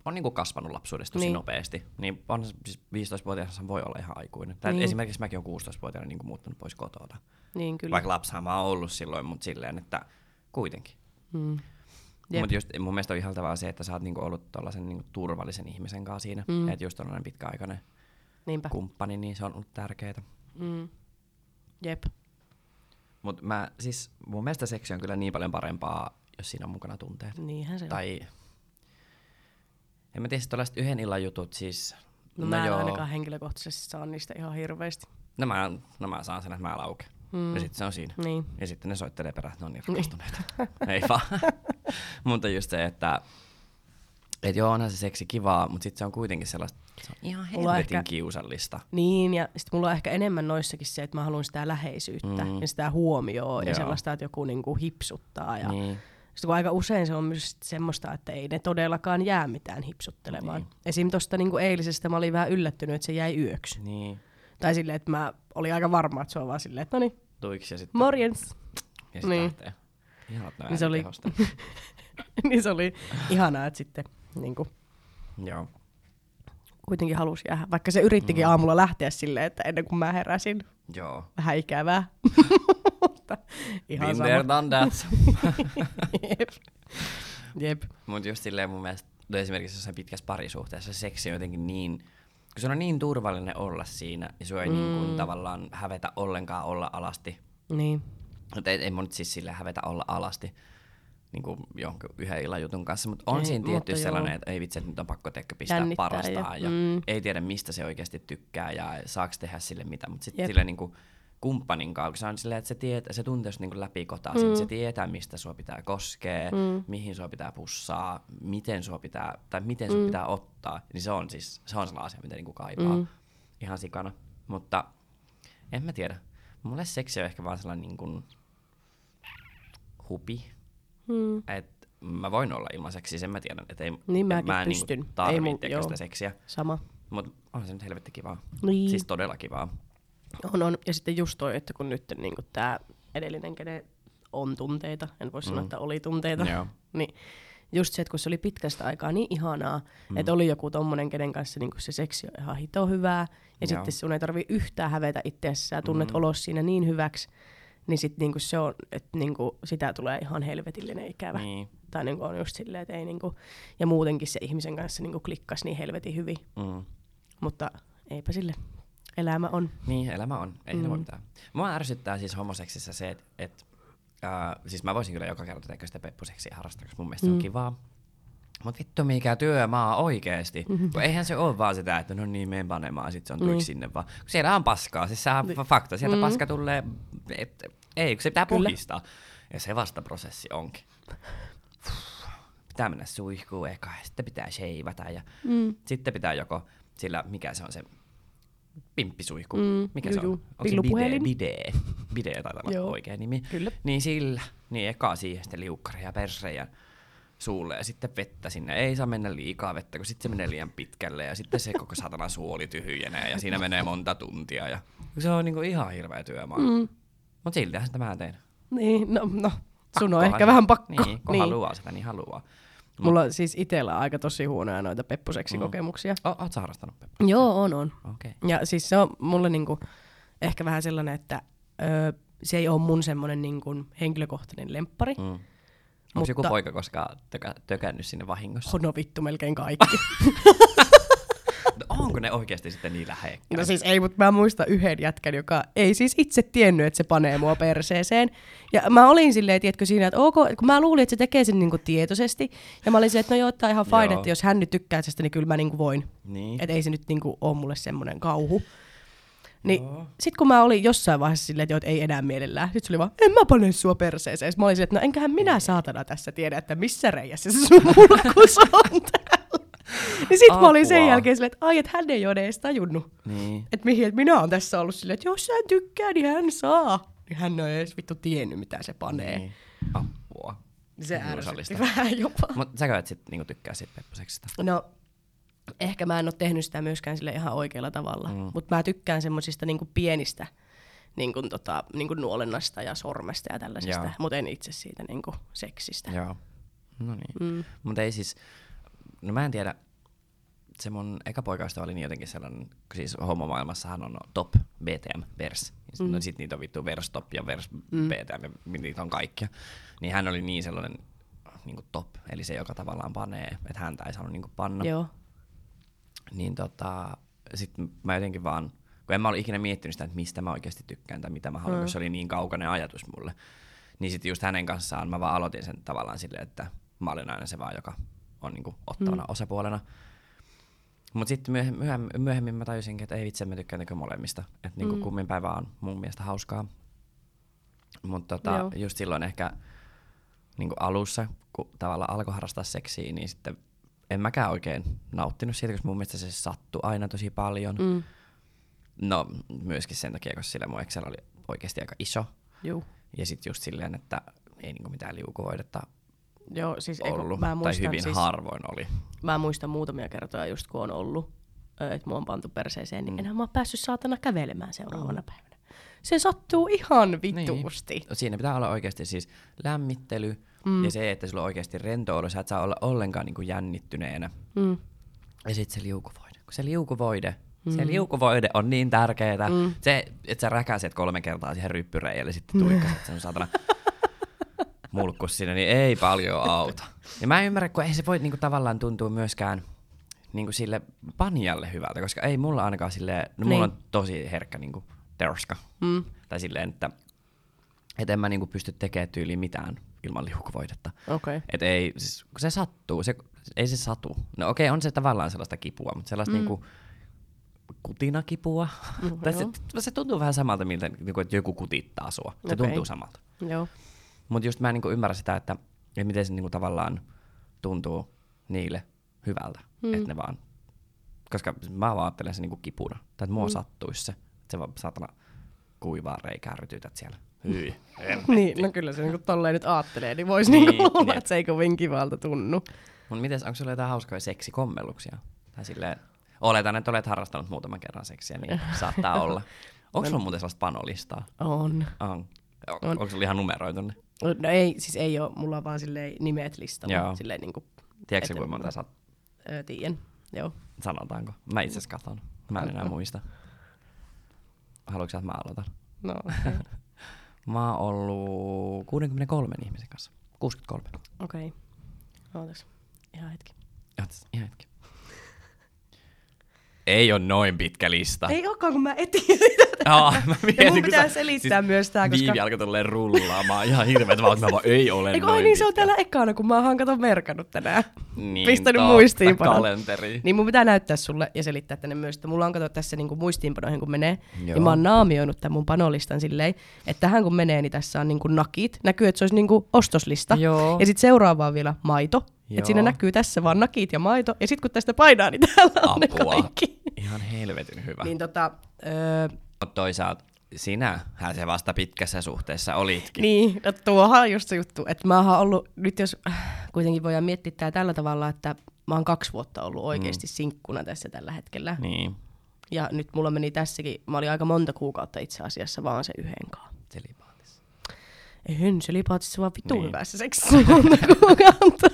on niinku kasvanut lapsuudessa tosi Niin. nopeasti, niin on se- siis 15-vuotias voi olla ihan aikuinen. Tai Niin. Esimerkiksi mäkin olen 16-vuotiaana niin muuttanut pois kotota. niin kyllä. Vaikka lapsahan mä oon ollut silloin, mutta silleen, että kuitenkin. Mm. Mutta just mun mielestä on ihaltavaa se, että sä oot niinku ollut tollasen niinku turvallisen ihmisen kanssa siinä. Mm. Että just tollanen pitkäaikainen Niinpä. kumppani, niin se on ollut tärkeää. Mm. Jep. Mutta mä siis, mun mielestä seksi on kyllä niin paljon parempaa, jos siinä on mukana tunteet. Niinhän se on. Tai en mä tiedä, siis tällaiset yhden illan jutut siis. No, mä en ainakaan henkilökohtaisesti saa niistä ihan hirveästi. No mä, no mä saan sen, että mä lauke. Mm. Mm. Ja sitten se on siinä. Niin. Ja sitten ne soittelee perään, että ne on niin rakastuneita. Ei vaan. mutta just se, että et joo, onhan se seksi kivaa, mutta sitten se on kuitenkin sellaista, se on ihan helvetin ehkä- kiusallista. Niin, ja sitten mulla on ehkä enemmän noissakin se, että mä haluan sitä läheisyyttä Mm. ja sitä huomioon ja Joo. sellaista, että joku niinku hipsuttaa. Ja Niin. Sitten kun aika usein se on myös semmoista, että ei ne todellakaan jää mitään hipsuttelemaan. Niin. Esim. tuosta niinku eilisestä mä olin vähän yllättynyt, että se jäi yöksi. Niin. Tai silleen, että mä olin aika varma, että se on vaan silleen, että no niin, Tuiksi ja sitten morjens. ja sit Niin. lähtee. Ihanat Niin se oli- niin se oli ihanaa, että sitten niinku, Joo. kuitenkin halusi jäädä. Vaikka se yrittikin Mm. aamulla lähteä silleen, että ennen kuin mä heräsin, Joo. vähän ikävää. Mutta ihan Been sama. there, done that. Jep. Jep. Mutta just silleen mun mielestä no esimerkiksi jossain pitkässä parisuhteessa se seksi on jotenkin niin, kun se on niin turvallinen olla siinä ja sua ei mm. niin kuin, tavallaan hävetä ollenkaan olla alasti. Niin. Mutta ei, ei mun nyt siis sille hävetä olla alasti niin kuin jonkun yhden illan jutun kanssa, mutta on Ei, siinä tietty joo. sellainen, että ei vitsi, että nyt on pakko tekkö pistää Jännittää parastaa ja- ja, mm. ei tiedä mistä se oikeasti tykkää ja saaks tehdä sille mitä, mutta sitten sille niin kuin kumppanin kanssa, on silleen, että se, tietää, se tuntee niin kuin läpi mm. se tietää mistä sua pitää koskea, Mm. mihin sua pitää pussaa, miten sua pitää, tai miten sua Mm. pitää ottaa, niin se on siis, se on sellainen asia, mitä niinku kaipaa Mm. ihan sikana. Mutta en mä tiedä. Mulle seksi on ehkä vaan sellainen niin kuin hupi, Mm. että mä voin olla ilman seksiä, sen mä tiedän, että ei, Niin et mä en pystyn. Niinku tarvii Ei mun- joo. sitä seksiä, Sama. mutta on se nyt helvetti kivaa. Niin. Siis todella kivaa. On, on. Ja sitten just toi, että kun nyt niin tämä edellinen, kenen on tunteita, en voi sanoa, että oli tunteita. Joo. Niin just se, että kun se oli pitkästä aikaa niin ihanaa, mm. että oli joku tommonen, kenen kanssa niin se seksi on ihan hito hyvää, ja Joo. sitten sun ei tarvi yhtään hävetä itseäsi, sä tunnet mm. olos siinä niin hyväksi, niin sitten niinku se on, että niinku sitä tulee ihan helvetillinen ikävä. Niin. Tai niinku on just silleen, että ei niinku, ja muutenkin se ihmisen kanssa niinku klikkasi niin helvetin hyvin. Mm. Mutta eipä sille. Elämä on. Niin, elämä on. Ei mm. voi mitään. Mua ärsyttää siis homoseksissä se, että et, äh, siis mä voisin kyllä joka kerta tehdä sitä peppuseksiä harrastaa, koska mun mielestä mm. se on kivaa. Mut vittu mikä työmaa oikeesti. Mm-hmm. Kun eihän se ole vaan sitä, että no niin, menen panemaan, sit se on tuiksi Niin. sinne vaan. Kun siellä on paskaa, siis sehän on fakta. Sieltä mm. Mm. paska tulee, et, ei, kun se pitää Kyllä. puhistaa. Ja se vasta prosessi onkin. Pitää mennä suihkuun eka ja sitten pitää sheivata ja Mm. sitten pitää joko sillä, mikä se on se pimppisuihku, Mm, mikä juu, se on? Onko se bide? Bide, bide taitaa olla oikea nimi. Kyllä. Niin sillä, niin eka siihen sitten liukkari ja perse ja suulle ja sitten vettä sinne. Ei saa mennä liikaa vettä, kun sitten se menee liian pitkälle ja sitten se koko satana suoli tyhjenee ja siinä menee monta tuntia. Ja se on niinku ihan hirveä työmaa. Mm. Mutta siltihän sitä mä teen. Niin, no, no. sun on ehkä vähän pakko. Niin, kun niin. haluaa sitä, niin haluaa. Mulla on siis itsellä aika tosi huonoja noita peppuseksikokemuksia. O, oot sä harrastanut Peppu? Joo, on, on. Okay. Ja siis se on mulle niinku ehkä vähän sellainen, että ö, se ei ole mun semmoinen niinku henkilökohtainen lemppari. Mm. Onko joku Mutta- poika koskaan tökä, tökännyt sinne vahingossa? No vittu melkein kaikki. No, onko ne oikeasti sitten niin lähekkäin? no siis ei, mutta mä muistan yhden jätkän, joka ei siis itse tiennyt, että se panee mua perseeseen. Ja mä olin silleen, tiedätkö siinä, että ok, kun mä luulin, että se tekee sen niinku tietoisesti. Ja mä olin silleen, että no joo, tää ihan fine, Joo. että jos hän nyt tykkää tästä, niin kyllä mä niinku voin. Niin. Että ei se nyt niinku ole mulle semmoinen kauhu. Niin Joo. sit kun mä olin jossain vaiheessa silleen, että, joo, että ei enää mielellään, sit se oli vaan, en mä pane sua perseeseen. Mä olin silleen, että no enköhän minä saatana tässä tiedä, että missä reijässä se sun mulkus on täällä. Niin sit mä olin sen Apua. jälkeen silleen, että ai, että hän ei ole edes tajunnut. Niin. Että mihin, että minä oon tässä ollut silleen, että jos hän tykkää, niin hän saa. Niin hän ei edes vittu tiennyt, mitä se panee. niin. Apua. Se Kiusallista. ärsytti vähän jopa. Mut säkö et sit niinku tykkää siitä peppuseksista? No, ehkä mä en ole tehnyt sitä myöskään sille ihan oikealla tavalla, mm. mutta mä tykkään semmosista niinku pienistä niinku tota, niinku nuolennasta ja sormesta ja tällaisesta, mutta en itse siitä niinku seksistä. Joo. No niin. Mm. Mutta ei siis, no mä en tiedä, se mun eka poikaystävä oli niin jotenkin sellainen, siis homomaailmassahan on top, BTM, vers. Mm. No sit niitä on vittu vers top ja vers mm. BTM, niitä on kaikkia. Niin hän oli niin sellainen niin top, eli se joka tavallaan panee, että häntä ei saanut niin panna. Joo. Niin tota, sit mä jotenkin vaan, kun en mä ollut ikinä miettinyt sitä, että mistä mä oikeasti tykkään tai mitä mä haluan, mm. se oli niin kaukainen ajatus mulle. Niin sitten just hänen kanssaan mä vaan aloitin sen tavallaan silleen, että mä olin aina se vaan, joka on niinku ottavana mm. osapuolena. Mutta sitten myöhemmin, myöhemmin, myöhemmin mä tajusinkin, että ei vitsi, mä tykkään niinku molemmista. Että niinku Mm. kummin päivä on mun mielestä hauskaa. Mutta tota, Joo. just silloin ehkä niinku alussa, kun tavallaan alkoi harrastaa seksiä, niin sitten en mäkään oikein nauttinut siitä, koska mun mielestä se sattui aina tosi paljon. Mm. Mm. No myöskin sen takia, koska sillä mun Excel oli oikeasti aika iso. Juu. Ja sitten just silleen, että ei niinku mitään liukuvoidetta Joo, siis ollut. mä Tai muistan, hyvin siis, harvoin oli. mä muistan muutamia kertoja just kun on ollut, että mua on pantu perseeseen, niin enhän mä oon päässyt saatana kävelemään seuraavana päivänä. Se sattuu ihan vituusti. Niin. Siinä pitää olla oikeasti siis lämmittely mm. ja se, että sulla on oikeasti rento olo. Sä et saa olla ollenkaan niinku jännittyneenä. Mm. Ja sitten se liukuvoide. Kun se liukuvoide, mm. se liukuvoide on niin tärkeetä. Mm. Se, että sä räkäset kolme kertaa siihen ryppyreijälle, sitten tuikkaset sen satana mulkkus siinä, niin ei paljon auta. Ja mä en ymmärrä, kun ei se voi niinku tavallaan tuntua myöskään niinku sille panialle hyvältä, koska ei mulla ainakaan silleen, no mulla Niin. on tosi herkkä niinku terska. Mm. Tai silleen, että et en mä niinku pysty tekemään tyyliin mitään ilman liukuvoidetta. Okay. Et ei, siis, kun se sattuu, se, ei se satu. No okei, on se tavallaan sellaista kipua, mutta sellaista mm. niinku kutinakipua. Mm, tai se, joo. se tuntuu vähän samalta, miltä niinku, että joku kutittaa sua. Se Okei. tuntuu samalta. Joo. Mutta just mä en niinku ymmärrä sitä, että, että miten se niinku tavallaan tuntuu niille hyvältä. Mm. Että ne vaan, koska mä vaan ajattelen se niinku kipuna. Tai että mua mm. sattuisi se. Että se vaan saatana kuivaa reikää rytytät siellä. Hyi. niin, no kyllä se niinku tolleen nyt aattelee, niin voisi Niin, niinku luulla, niin. että se ei kovin kivalta tunnu. Mut mites, onko sulla jotain hauskoja seksikommelluksia? Tai silleen, oletan, että olet harrastanut muutaman kerran seksiä, niin saattaa olla. Onko sulla muuten sellaista panolistaa? On. On. On. On. Onko sulla ihan numeroitu ne? No ei, siis ei ole, mulla on vaan silleen nimet listalla. Joo. Silleen niinku, Tiedätkö kuinka monta sä oot- öö, tiedän. Joo. sanotaanko? Mä itse asiassa katon. Mä en enää muista. Haluatko sä, että mä aloitan? No, okei. Mä oon ollut 63 ihmisen kanssa. 63. Okei. Okay. Ootas. Ihan hetki. Ootas, Ihan hetki. Ei ole noin pitkä lista. Ei olekaan, kun mä etin sitä. Aa, mä Ja mietin, mun kun pitää sä- selittää myös tää, koska... Viivi alkoi tolleen rullaamaan ihan hirveet vaan, että mä vaan, ei ole Eikö, noin niin, se on täällä ekana, kun mä oon kato merkannut tänään. niin, pistänyt totta, muistiinpanoon. kalenteri. Niin mun pitää näyttää sulle ja selittää tänne myös, että mulla on kato tässä niinku muistiinpanoihin kun menee. Joo. Niin mä oon naamioinut tämän mun panolistan silleen, että tähän kun menee, niin tässä on niinku nakit. Näkyy, että se olisi niinku ostoslista. Joo. Ja sitten seuraavaa on vielä maito. Joo. Että siinä näkyy tässä vaan nakit ja maito. Ja sitten kun tästä painaa, niin täällä on ne Apua. kaikki. Ihan helvetin hyvä. Niin tota, öö, Toisaalta sinähän se vasta pitkässä suhteessa olitkin. Niin, no tuohan on just se juttu, että mä oon ollut, nyt jos kuitenkin voidaan miettiä tää tällä tavalla, että mä oon kaksi vuotta ollut oikeasti mm. sinkkuna tässä tällä hetkellä. Niin, Ja nyt mulla meni tässäkin, mä olin aika monta kuukautta itse asiassa vaan se yhden kanssa. selipaatissa. En, se lipaatissa vaan vittu niin. hyvässä seksissä monta kuukautta.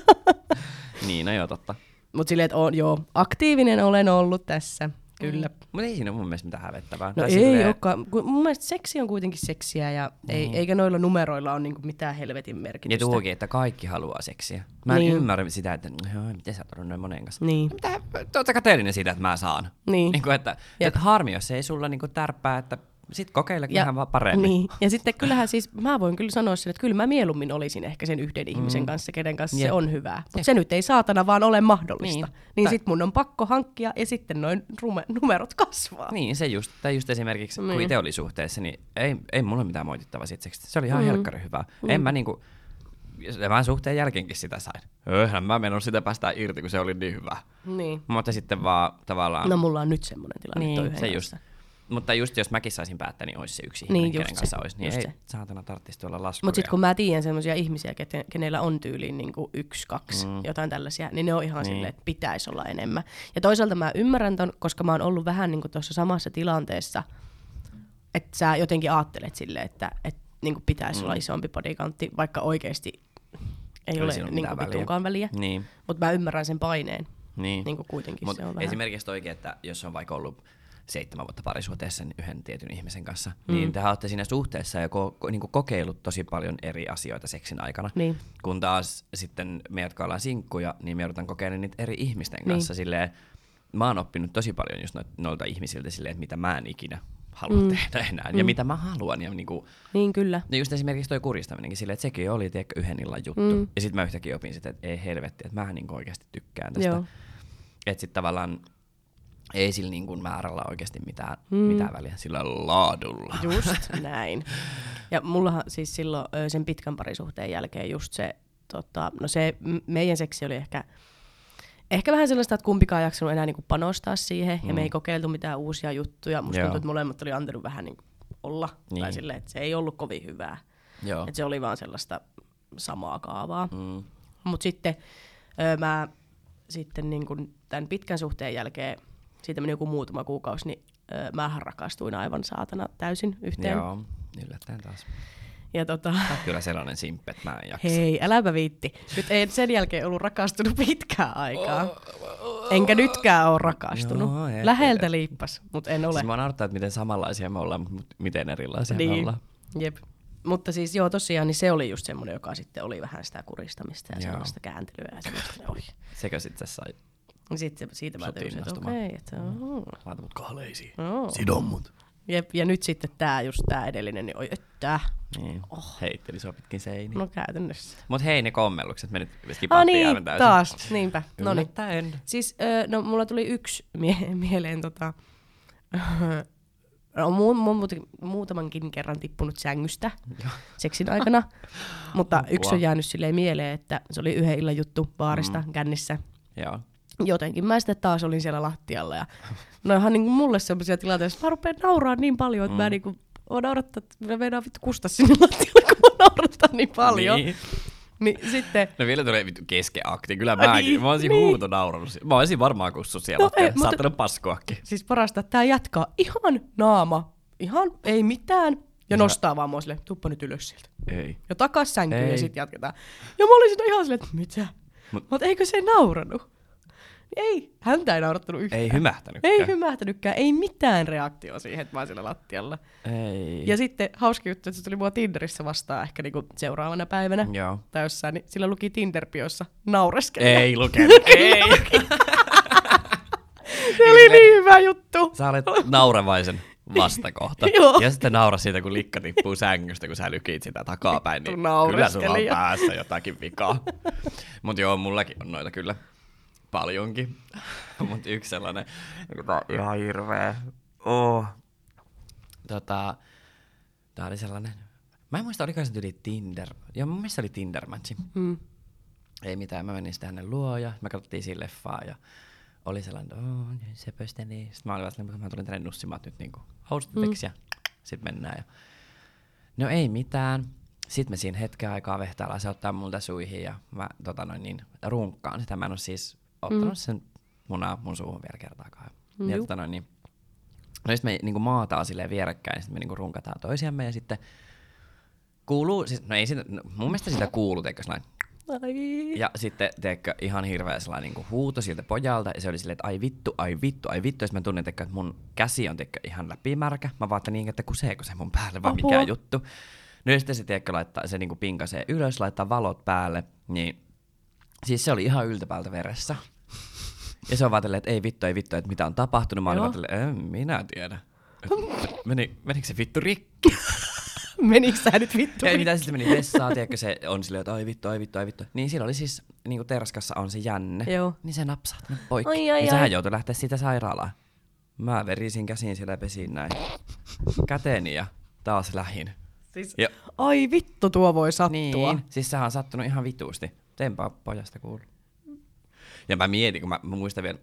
Niin, no joo, totta. Mut silleen, että on, joo, aktiivinen olen ollut tässä, kyllä. Mm. Mutta ei siinä ole mun mielestä mitään hävettävää. No Tai ei silleen- olekaan. Mun mielestä seksi on kuitenkin seksiä ja ei, eikä noilla numeroilla ole niinku mitään helvetin Ja merkitystä. tuokin, että kaikki haluaa seksiä. Mä en Niin. ymmärrä sitä, että joo, miten sä oot noin monen kanssa. Niin. Mitä, oot sä kateellinen siitä, että mä saan? Niin. Niin kuin, että, että harmi, jos ei sulla niinku tärppää, että sit kokeile vähän vaan paremmin. Niin. Ja sitten kyllähän siis, mä voin kyllä sanoa sen, että kyllä mä mieluummin olisin ehkä sen yhden ihmisen kanssa, kenen kanssa Jep. se on hyvää. Mutta se nyt ei saatana vaan ole mahdollista. Niin. Niin, niin Tai- sit mun on pakko hankkia ja sitten noin rume- numerot kasvaa. Niin, se just, tai just esimerkiksi, niin. kun Niin. itse oli suhteessa, niin ei, ei mulla mitään moitittavaa siitä seksistä. Se oli ihan mm. helkkari hyvää. Mm. En mä niinku, ja mä suhteen jälkeenkin sitä sain. Öhhän mä mennyt sitä päästään irti, kun se oli niin hyvä. Niin. Mutta sitten vaan tavallaan... No mulla on nyt semmoinen tilanne niin, se just. Mutta just jos mäkin saisin päättää, niin olisi se yksi Niin, ihminen, kenen se, kanssa olisi. Niin just ei se. saatana tarvitsisi tuolla laskuria. Mutta sitten kun mä tiedän semmoisia ihmisiä, kete- kenellä on tyyliin niinku yksi, kaksi, Mm. jotain tällaisia, niin ne on ihan Niin. niin. silleen, että pitäisi olla enemmän. Ja toisaalta mä ymmärrän ton, koska mä oon ollut vähän niinku tuossa samassa tilanteessa, että sä jotenkin ajattelet silleen, että, että niinku pitäisi Mm. olla isompi bodykantti, vaikka oikeasti ei Ei ole niinku mitään väliä. väliä. Niin, Mutta mä ymmärrän sen paineen, niin. niinku kuitenkin Mut se on vähän. esimerkiksi toikin, että jos on vaikka ollut seitsemän vuotta parisuhteessa sen yhden tietyn ihmisen kanssa, mm. niin te olette siinä suhteessa ja ko- ko- niinku kokeillut tosi paljon eri asioita seksin aikana. Niin. Kun taas sitten me, jotka ollaan sinkkuja, niin me joudutaan kokeilemaan niitä eri ihmisten kanssa. Niin. Silleen, mä oon oppinut tosi paljon just noilta ihmisiltä silleen, että mitä mä en ikinä halua mm. tehdä enää ja mitä mä haluan. Ja niinku, Niin kyllä. No just esimerkiksi toi kuristaminenkin silleen, että sekin oli tiedätkö, yhden illan juttu. Mm. Ja sitten mä yhtäkkiä opin sitä, että ei helvetti, että mä niin oikeasti tykkään tästä. Joo. Että sitten tavallaan ei sillä niin kuin määrällä oikeasti mitään, mm. mitään väliä, sillä laadulla. Just näin. Ja mullahan siis silloin sen pitkän parisuhteen jälkeen just se, tota, no se meidän seksi oli ehkä, ehkä vähän sellaista, että kumpikaan ei jaksanut enää niinku panostaa siihen, mm. ja me ei kokeiltu mitään uusia juttuja. Musta Joo. tuntuu, että molemmat oli antanut vähän niinku olla, niin. tai Niin. silleen, että se ei ollut kovin hyvää. Joo. Että se oli vaan sellaista samaa kaavaa. Mm. Mutta sitten öö, mä sitten niin kun tämän pitkän suhteen jälkeen, siitä meni joku muutama kuukausi, niin öö, mähän rakastuin aivan saatana täysin yhteen. Joo, yllättäen taas. Ja tota, Mä oon kyllä sellainen simppe, että mä en jaksa. hei, äläpä viitti. Nyt ei sen jälkeen ollut rakastunut pitkään aikaa. Enkä nytkään ole rakastunut. Joo, et- Läheltä liippas, mutta en ole. Siis mä naurattaa, että miten samanlaisia me ollaan, mutta miten erilaisia me Niin, ollaan. jep. Mutta siis joo, tosiaan, niin se oli just semmoinen, joka sitten oli vähän sitä kuristamista ja Joo. sellaista kääntelyä ja semmoista. Oi. Sekö sit sä sai? Sitten siitä mä tyysin, että okei, että mm. Laita mut kahleisiin. Oo. Sidon mut. Jep, ja nyt sitten tää, just tää edellinen, niin oi, että. Niin. Oh. Heitteli sua pitkin seiniä. No käytännössä. Mut hei ne kommellukset, me nyt Ah skipattiin niin, aivan täysin. taas, niinpä. No niin. Siis, no mulla tuli yksi mie- mieleen tota, on mu- mu- muutamankin kerran tippunut sängystä seksin aikana, mutta yksi on jäänyt silleen mieleen, että se oli yhden illan juttu baarista, mm. kännissä. Joo. Jotenkin mä sitten taas olin siellä lattialla ja no ihan niin mulle sellaisia tilanteita, että mä rupean nauraa niin paljon, että mm. mä niinku mä naurattaa, että mä meinaan vittu kusta sinne lattialle, kun mä naurattaa niin paljon. Niin. Niin sitten, No vielä tulee vittu keskeakti. Kyllä mäkin. niin, mä olisin niin. huuto naurannut. Mä olisin varmaan kussu siellä. No ei, mutta- Saattanut paskoakin. siis parasta, että tää jatkaa ihan naama, ihan ei mitään, Ja Ja nostaa vaan mua silleen, tuppa nyt ylös sieltä. Ei. Ja takas sänkyyn ja sitten jatketaan. Ja mä olin siinä ihan silleen, että mitä? Mut- Mutta eikö se nauranut? Ei, häntä ei naurattanut yhtään. Ei hymähtänytkään. Ei hymähtänytkään, ei mitään reaktio siihen, että mä oon siellä lattialla. Ei. Ja sitten hauska juttu, että se tuli mua Tinderissä vastaan ehkä niinku seuraavana päivänä Joo. tai jossain, niin sillä luki Tinder-biossa naureskelija. Ei lukenut. Ei. Se oli niin hyvä juttu. Sä olet naurevaisen vastakohta. Joo. ja sitten naura siitä, kun likka tippuu sängystä, kun sä lykit sitä takapäin, niin kyllä sulla on päässä jotakin vikaa. Mutta joo, mullakin on noita kyllä paljonkin. Mutta yksi sellainen, joka on ihan hirveä. Oh. Tota, tää oli sellainen, mä en muista, oliko se tyyli Tinder. Joo, mun mielestä se oli Tinder-matchi. Mm. Ei mitään, mä menin sitten hänen luo ja me katsottiin siinä leffaa ja oli sellainen, oh, sepösteni. Sitten mä olin vaan sellainen, mä tulin tänne nussimaan nyt niinku housuteteksi mm. ja sitten mennään. Ja... No ei mitään. Sitten me siinä hetken aikaa vehtaillaan, se ottaa multa suihin ja mä tota noin niin, runkkaan sitä. Mä en ole siis ottanut mm. sen munaa mun suuhun vielä kertaakaan. Mm, ja tota noin niin, no sitten me niinku maataan silleen vierekkäin, sitten me niinku runkataan toisiamme ja sitten kuuluu, siis, no ei sitä, no, mun mielestä sitä kuuluu, teikö näin, Ai. ja sitten, teekö, ihan hirveä sellainen niin huuto siltä pojalta, ja se oli silleen, että ai vittu, ai vittu, ai vittu, ja mä tunnen, teekö, että mun käsi on teekö, ihan läpimärkä. Mä vaan, niin, että kuseeko se mun päälle, vai Apua. mikä juttu. No ja sitten se, teekö, laittaa, se niin pinkasee ylös, laittaa valot päälle, niin siis se oli ihan yltäpäältä veressä. Ja se on vaan tälleen, että ei vittu, ei vittu, että mitä on tapahtunut. Mä olin vaan tälleen, en minä tiedä. Meni, menikö se vittu rikki? Menikö sä nyt vittu? Ei mitään, sitten meni vessaan, tiedätkö, se on silleen, että ai vittu, ai vittu, ai vittu. Niin sillä oli siis, niin kuin terskassa on se jänne, Joo. niin se napsaa tänne poikki. Ai, ai, niin sehän ai. joutui lähteä siitä sairaalaan. Mä verisin käsiin siellä pesiin näin. Käteeni ja taas lähin. Siis, Ja, ai vittu, tuo voi sattua. niin, siis sehän on sattunut ihan vituusti. Tempaa pojasta kuulu. Ja mä mietin, kun mä, mä muistan vielä,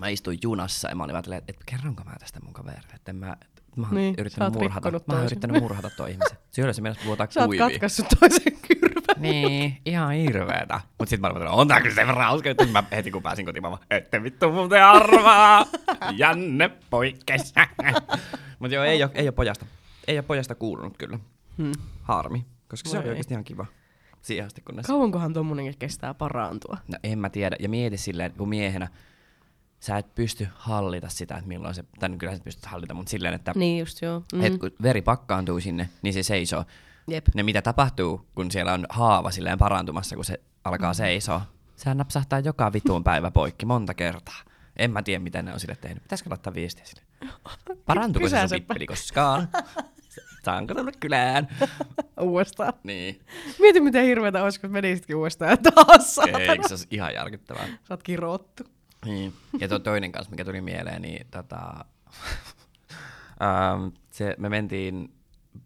mä istuin junassa ja mä olin että, kerronko mä tästä mun kaverille, että mä, mä oon Niin, yrittänyt murhata, mä oon yrittänyt murhata toi ihmisen. Syöllä se mennessä vuotaa Sä oot kuivia. katkaissut toisen kyrvän. Niin, ihan hirveetä. Mut sit mä olin, on tää kyllä sen verran hauska, että mä heti kun pääsin kotiin, mä vaan, ette vittu muuten arvaa. Janne poikkes. Mut joo, ei oo, ei oo pojasta. Ei oo pojasta kuulunut kyllä. Hmm. Harmi, koska se Voi oli ei. oikeesti ihan kiva. Siihen asti kunnes... Kauankohan tommonenkin kestää parantua? No en mä tiedä. Ja mieti silleen, kun miehenä sä et pysty hallita sitä, että milloin se, tai no kyllä sä pystyt hallita, mutta silleen, että Niin just joo. Mm. mm. et kun veri pakkaantuu sinne, niin se seisoo. Jep. Ne mitä tapahtuu, kun siellä on haava silleen parantumassa, kun se alkaa Mm. seisoa. Sehän napsahtaa joka vituun päivä poikki monta kertaa. En mä tiedä, mitä ne on sille tehnyt. Pitäisikö laittaa viestiä sille? Parantuuko se sun pippeli koskaan? Saanko tulla kylään? Uudestaan. Niin. Mieti miten hirveetä olisi, kun menisitkin uudestaan taas saatana. Eikö se olisi ihan järkyttävää? Sä oot kiroottu. Niin. Ja tuo toinen kanssa, mikä tuli mieleen, niin tota, ähm, se, me mentiin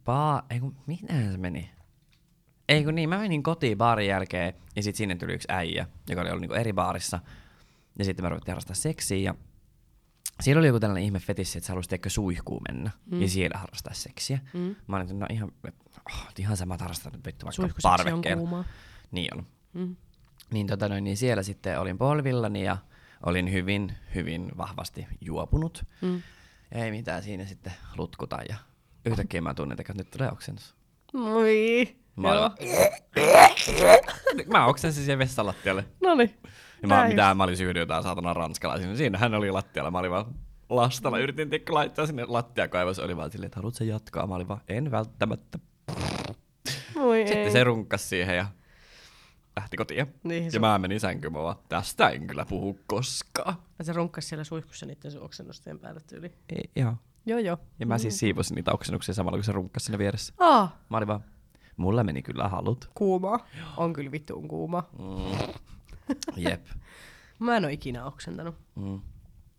baa, ei kun, miten se meni? Ei kun niin, mä menin kotiin baarin jälkeen ja sitten sinne tuli yksi äijä, joka oli ollut niinku eri baarissa. Ja sitten me ruvettiin harrastaa seksiä ja siellä oli joku tällainen ihme fetissi, että sä haluaisit ehkä suihkuun mennä mm. ja siellä harrastaa seksiä. Mm. Mä olin, että no ihan, oh, ihan sama, harrastaa nyt vittu vaikka Suihkuseksi on parvekkeella. kuumaa. Niin on. Mm. Niin, tota noin, niin siellä sitten olin polvillani ja olin hyvin, hyvin vahvasti juopunut. Mm. Ei mitään siinä sitten lutkuta ja yhtäkkiä mä tunnen, että nyt tulee oksennus. Moi. Mä, olin Joo. vaan- mä oksensin siihen vessalattialle. Noniin. Ja mä, Tää mitä mä olin syönyt jotain saatana ranskalaisia. Siinä hän oli lattialla. Mä olin vaan lastalla. Yritin tiedätkö, laittaa sinne lattiakaivos. Oli vaan silleen, että haluatko jatkaa? Mä olin vaan, en välttämättä. Moi Sitten ei. se runkkas siihen ja lähti kotiin. Niin, ja mä menin sänkyyn. Mä vaan, tästä en kyllä puhu koskaan. Ja se runkkas siellä suihkussa niiden sun oksennusten päälle tyyli. Ei, joo. Joo joo. Ja mä siis siivosin niitä oksennuksia samalla, kun se runkkas siinä vieressä. Ah, Mä olin vaan, mulla meni kyllä halut. kuuma. On kyllä vittuun kuuma. Mm. Jep. Mä en oo ikinä oksentanut. Mm.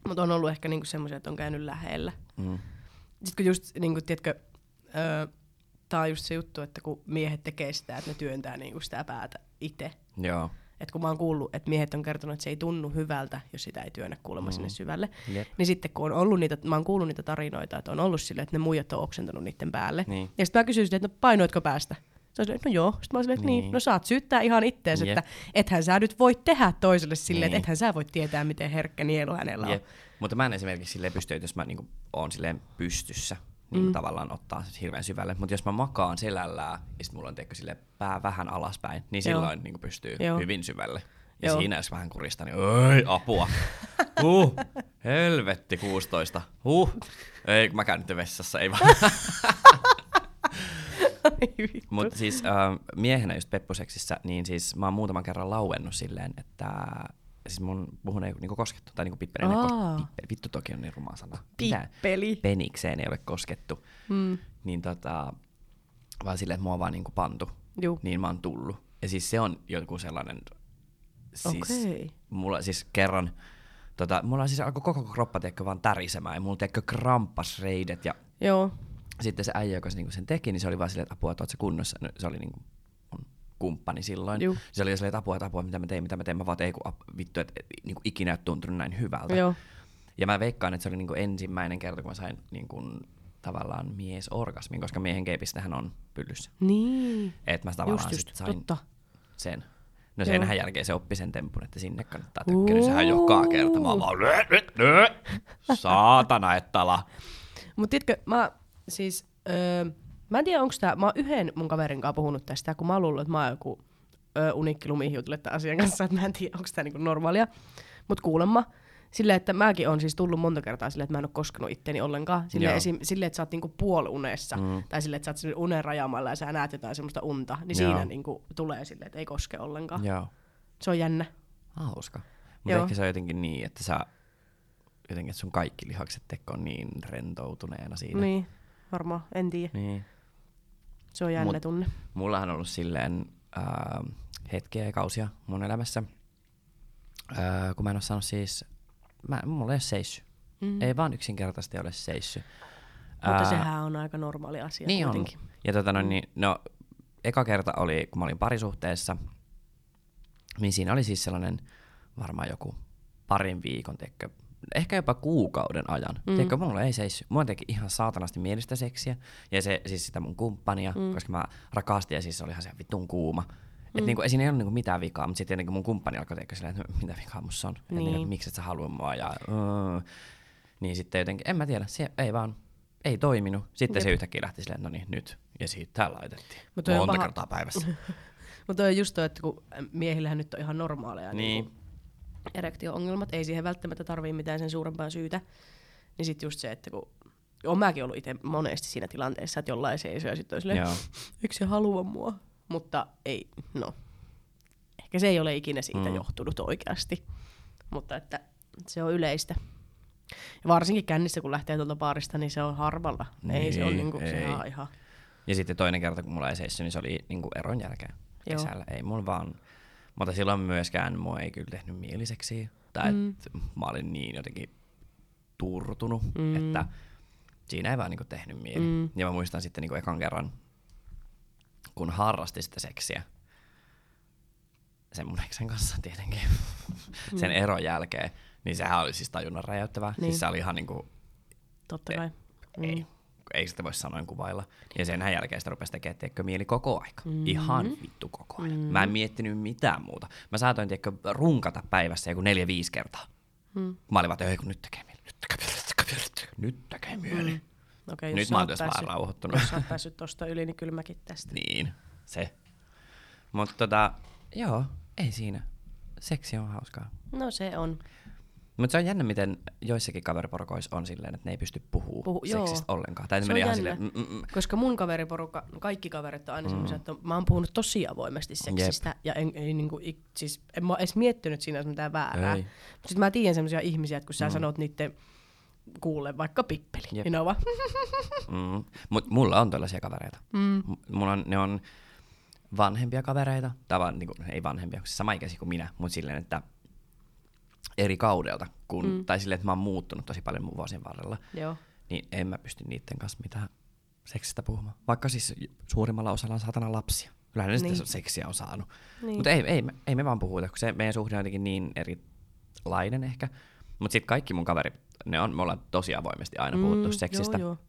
Mutta on ollut ehkä niinku semmoisia, että on käynyt lähellä. Mm. Sitten kun just, niinku, tiedätkö, öö, tää on just se juttu, että kun miehet tekee sitä, että ne työntää niinku sitä päätä itse. Joo. Et kun mä oon kuullut, että miehet on kertonut, että se ei tunnu hyvältä, jos sitä ei työnnä kuulemma mm. sinne syvälle. Jep. Niin sitten kun on ollut niitä, mä oon kuullut niitä tarinoita, että on ollut silleen, että ne muijat on oksentanut niiden päälle. Niin. Ja sitten mä kysyin silleen, että no painoitko päästä? Se on silleen, että no joo. Sitten mä silleen, että niin. Niin. no saat syyttää ihan ittees, Jep. että ethän sä nyt voi tehdä toiselle silleen, Niin. että ethän sä voi tietää, miten herkkä nielu hänellä on. Jep. Mutta mä en esimerkiksi silleen pysty, että jos mä niinku oon silleen pystyssä, niin mm. tavallaan ottaa hirveän syvälle. Mutta jos mä makaan selällään ja sitten mulla on tiedätkö, sille pää vähän alaspäin, niin Joo. silloin niin pystyy Joo. hyvin syvälle. Ja Joo. siinä jos vähän kurista, niin oi, apua. Huh, helvetti 16. Huh, ei, mä käyn nyt vessassa, ei vaan. Mutta siis äh, miehenä just peppuseksissä, niin siis mä oon muutaman kerran lauennut silleen, että siis mun puhun ei niinku koskettu, tai niinku pippelin ei Aa. kos- pippeli, vittu toki on niin ruma sana. Mitä? Pippeli. Penikseen ei ole koskettu. Mm. Niin tota, vaan silleen, että mua on vaan niinku pantu. Juu. Niin mä oon tullut. Ja siis se on joku sellainen, siis Okei. mulla siis kerran, tota, mulla siis alkoi koko kroppa tiedätkö, vaan tärisemään, ja mulla tiedätkö, kramppas reidet, ja Joo. sitten se äijä, joka se, niinku sen teki, niin se oli vaan silleen, että apua, että kunnossa. No, se oli niinku kumppani silloin. Juu. Se oli silleen, että apua, että apua, mitä mä tein, mitä mä tein. Mä vaan, että ei kun ap- vittu, että et, niinku ikinä ole tuntunut näin hyvältä. Joo. Ja mä veikkaan, että se oli niinku ensimmäinen kerta, kun mä sain niinku, tavallaan miesorgasmin, koska miehen keipistähän on pyllyssä. Niin. Et mä tavallaan Just, sit just, sain totta. sen. No Joo. senhän jälkeen se oppi sen tempun, että sinne kannattaa tökkiä. Niin sehän joka kerta. Mä vaan, "Nö, nö, nö." saatana, että ala. Mut tiedätkö, mä siis, öö, mä en tiedä onko tää, mä oon yhden mun kaverin kanssa puhunut tästä, kun mä oon luullut, että mä oon joku öö, unikki lumihiutille tämän asian kanssa, että mä en tiedä onko tää niinku normaalia. Mut kuulemma, silleen, että mäkin on siis tullut monta kertaa silleen, että mä en oo koskenut itteeni ollenkaan. Silleen, Joo. esim, silleen että sä oot niinku puolunessa, Mm. tai silleen, että sä oot unen rajamalla ja sä näet jotain semmoista unta, niin Joo. siinä niinku tulee silleen, että ei koske ollenkaan. Joo. Se on jännä. Hauska. Mutta ehkä se on jotenkin niin, että sä jotenkin, että sun kaikki lihakset teko on niin rentoutuneena siinä. Niin, varmaan, en tiedä. niin. Se on jännä Mut- tunne. Mullahan on ollut silleen äh, hetkiä ja kausia mun elämässä, äh, kun mä en ole saanut siis, mä, mulla ei ole seissy. Mm. Ei vaan yksinkertaisesti ole seissy. Mutta Ää, sehän on aika normaali asia niin on. kuitenkin. Ja tota, no, niin, no, eka kerta oli, kun mä olin parisuhteessa, niin siinä oli siis sellainen varmaan joku parin viikon, teikö, ehkä jopa kuukauden ajan. Mm. Teikö, mulla ei seissy. Mulla teki ihan saatanasti mielistä seksiä. Ja se, siis sitä mun kumppania, mm. koska mä rakastin ja siis se oli ihan se vitun kuuma. Mm. Et niinku, ei siinä ei ollut niinku mitään vikaa, mutta sitten mun kumppani alkoi tehdä silleen, että mitä vikaa musta on. Et Niin. niinku, että miksi et sä halua mua. Ja, uh, niin sitten jotenkin, en mä tiedä, se ei vaan, ei toiminut. Sitten Jep. se yhtäkkiä lähti silleen, no niin, nyt. Ja siitä tää laitettiin. Mut Monta paha- kertaa päivässä. Mutta on just toi, että kun miehillähän nyt on ihan normaaleja Niin. niin. Erektio-ongelmat, ei siihen välttämättä tarvii mitään sen suurempaa syytä. Niin sit just se, että kun on mäkin ollut itse monesti siinä tilanteessa, että jollain seisoo ja sitten on silleen, Joo. eikö se halua mua? Mutta ei, no. Ehkä se ei ole ikinä siitä Mm. johtunut oikeasti. Mutta että se on yleistä. Ja varsinkin kännissä, kun lähtee tuolta baarista, niin se on harvalla. ei se on Niin, niinku, ei. se on ihan... Ja sitten toinen kerta, kun mulla ei seissy, niin se oli niinku eron jälkeen Joo. kesällä. Ei mulla vaan, mutta silloin myöskään mua ei kyllä tehnyt mieliseksi. Tai mm. mä olin niin jotenkin turtunut, mm. Mm. että siinä ei vaan niinku tehnyt mieli. Mm. Mm. Ja mä muistan sitten niinku ekan kerran, kun harrasti sitä seksiä, sen mun eksen kanssa tietenkin, sen eron jälkeen, niin sehän oli siis tajunnan räjäyttävää. Niin. Niin. Siis se oli ihan niinku, Totta kai. ei, ei sitä voi sanoin kuvailla. Ja sen jälkeen sitä rupesi tekemään tiedätkö, mieli koko aika. Mm-hmm. Ihan vittu koko ajan. Mm-hmm. Mä en miettinyt mitään muuta. Mä saatoin tiedätkö, runkata päivässä joku neljä, viisi kertaa. Mm. Mä olin vaan, että nyt tekee mieli, nyt tekee mieli, nyt tekee mieli, nyt tekee mieli. Mm. Okei, Nyt mä oon tässä päässyt- rauhoittunut. Jos sä oot päässyt tosta yli, niin kyllä mäkin tästä. niin, se. Mutta tota, joo, ei siinä. Seksi on hauskaa. No se on. Mutta se on jännä, miten joissakin kaveriporukoissa on silleen, että ne ei pysty puhumaan Puhu- seksistä joo. ollenkaan. Tai Se on ihan jännä. silleen, mm, mm, mm. Koska mun kaveriporukka, kaikki kaverit on aina mm. semmoisia, että mä oon puhunut tosi avoimesti seksistä. Jep. Ja en, ei, niinku, ik, siis, en mä edes miettinyt siinä mitään väärää. Mutta sitten mä tiedän semmoisia ihmisiä, että kun sä mm. sanot niiden kuulle vaikka pippeli, Jep. niin ne on vaan, Mm. Mut mulla on tällaisia kavereita. Mm. Mulla on, ne on vanhempia kavereita, tai vaan, niinku, ei vanhempia, siis samaikäisiä kuin minä, mutta silleen, että eri kaudelta, kun, mm. tai silleen, että mä oon muuttunut tosi paljon mun vuosien varrella, joo. niin en mä pysty niiden kanssa mitään seksistä puhumaan. Vaikka siis suurimmalla osalla on saatana lapsia. Kyllähän ne niin. Sitten seksiä on saanut. Niin. Mutta ei, ei, ei me vaan puhuta, kun se meidän suhde on jotenkin niin erilainen ehkä. Mutta sitten kaikki mun kaverit, ne on, me ollaan tosi avoimesti aina puhuttu seksistä. Mm, Joo, joo.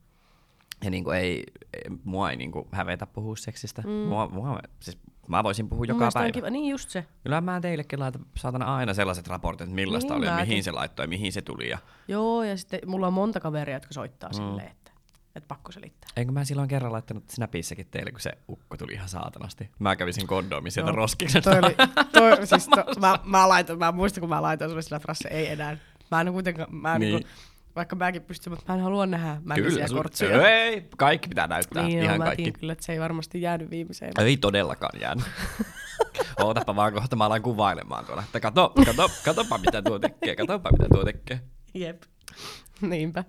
Ja niinku ei, ei, mua ei niinku hävetä puhua seksistä. Mm. Mua, mua, siis mä voisin puhua joka päivä. Kiva. Niin just se. Kyllä mä teillekin laitan saatana aina sellaiset raportit, että millaista Niin oli ja mihin se laittoi ja mihin se tuli. Ja... Joo, ja sitten mulla on monta kaveria, jotka soittaa mm. silleen, että että pakko selittää. Eikö mä silloin kerran laittanut Snapissakin teille, kun se ukko tuli ihan saatanasti. Mä kävisin kondoomi sieltä roskiksesta. Toi oli, toi, siis to, mä, mä, laitoin, mä muistan, kun mä laitoin sulle sillä Frasse, ei enää. Mä en kuitenkaan, mä Niin. niin. niinku, vaikka mäkin pystyn, mutta mä en halua nähdä mäkisiä sun- kortsuja. Ei, kaikki pitää näyttää. Niin, ihan joo, mä kaikki. tiedän kyllä, että se ei varmasti jäänyt viimeiseen. Ei todellakaan jäänyt. Ootapa vaan kohta, mä alan kuvailemaan tuolla. Että kato, kato, katopa mitä tuo tekee, katopa mitä tuo tekee. Jep. Niinpä.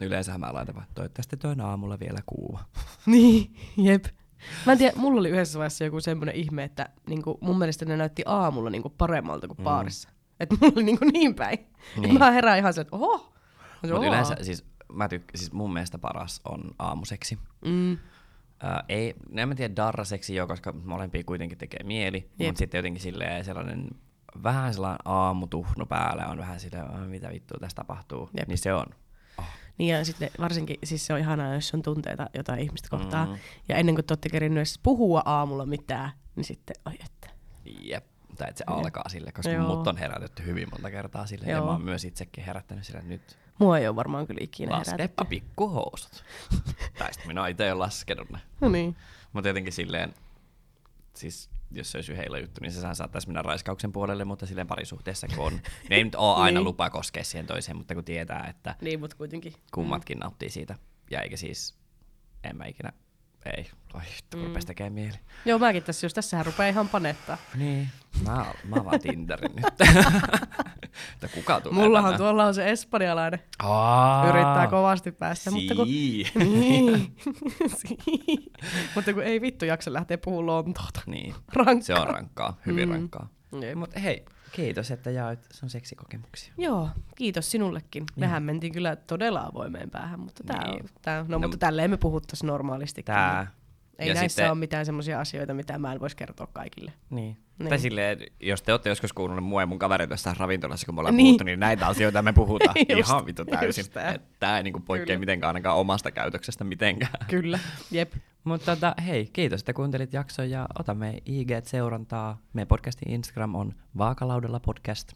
Yleensä mä laitan vaan, toivottavasti toi on aamulla vielä kuuma. Niin, jep. Mä en tiedä, mulla oli yhdessä vaiheessa joku semmoinen ihme, että niinku, mun mielestä ne näytti aamulla niinku paremmalta kuin baarissa. Että mulla oli niinku niin päin. Niin. Niin. Mä herään ihan se, että oho. Mutta yleensä siis, mä tykk- siis mun mielestä paras on aamuseksi. Mm. Äh, ei, en mä tiedä darraseksi jo, koska molempia kuitenkin tekee mieli, Jep. mutta sitten jotenkin silleen sellainen vähän sellainen aamutuhnu päällä on vähän silleen, "Ah, mitä vittua tässä tapahtuu, Jep. niin se on. Niin ja sitten varsinkin, siis se on ihanaa, jos on tunteita jotain ihmistä kohtaa. Mm. Ja ennen kuin te olette kerinnyt edes puhua aamulla mitään, niin sitten, oi että. Jep. Tai että se Jep. alkaa sille, koska Joo. mut on herätetty hyvin monta kertaa sille, ja Joo. mä oon myös itsekin herättänyt sille nyt. Mua ei ole varmaan kyllä ikinä Laskepa herätetty. pikkuhousut. tai sitten minä itse jo laskenut ne. No niin. Mutta jotenkin silleen, siis jos se olisi heillä juttu, niin se saattaisi mennä raiskauksen puolelle, mutta silleen parisuhteessa kun on. Ne ei nyt ole aina Niin. lupa koskea siihen toiseen, mutta kun tietää, että Niin, mutta kuitenkin. kummatkin nauttii siitä. Ja eikä siis, en mä ikinä, ei, oi, mm. rupes tekee mieli. Joo, mäkin tässä, jos tässähän rupeaa ihan panettaa. Niin, mä, mä avaan Tinderin nyt. että kuka tulee Mullahan tänne? tuolla on se espanjalainen. Aa, Yrittää kovasti päästä, mutta kun... Sii. Niin. Sii. mutta kun ei vittu jaksa lähteä puhumaan Lontoota. niin, Rankkaa. se on rankkaa, hyvin Mm. rankkaa. Mutta hei, kiitos, että jaoit sun seksikokemuksia. Joo, kiitos sinullekin. Mehän mentiin kyllä todella avoimeen päähän, mutta tää Niin. on, tää, no, No, mutta tälleen me puhuttaisiin normaalisti. Tää. Ei ja näissä sitten- ole mitään semmoisia asioita, mitä mä en voisi kertoa kaikille. Niin. Niin. Tai silleen, jos te olette joskus kuunnellut mua ja mun kavereita jossain ravintolassa, kun me ollaan Niin. puhuttu, niin näitä asioita me puhutaan Just- ihan vittu täysin. Tämä ei niinku poikkea Kyllä. mitenkään ainakaan omasta käytöksestä mitenkään. Kyllä, jep. Mutta tota, hei, kiitos, että kuuntelit jakson ja otamme IG-seurantaa. Meidän podcastin Instagram on Vaakalaudella podcast.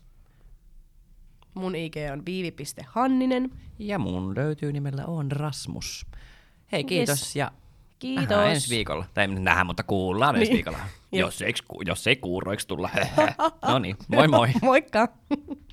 Mun IG on viivi.hanninen. Ja mun löytyy nimellä on Rasmus. Hei, kiitos Yes. ja Kiitos. nähdään ensi viikolla. Tai ei nähdä, mutta kuullaan ensi Niin. viikolla. Joo. jos, ei, jos ei kuuroiksi tulla. no niin, moi moi. Moikka!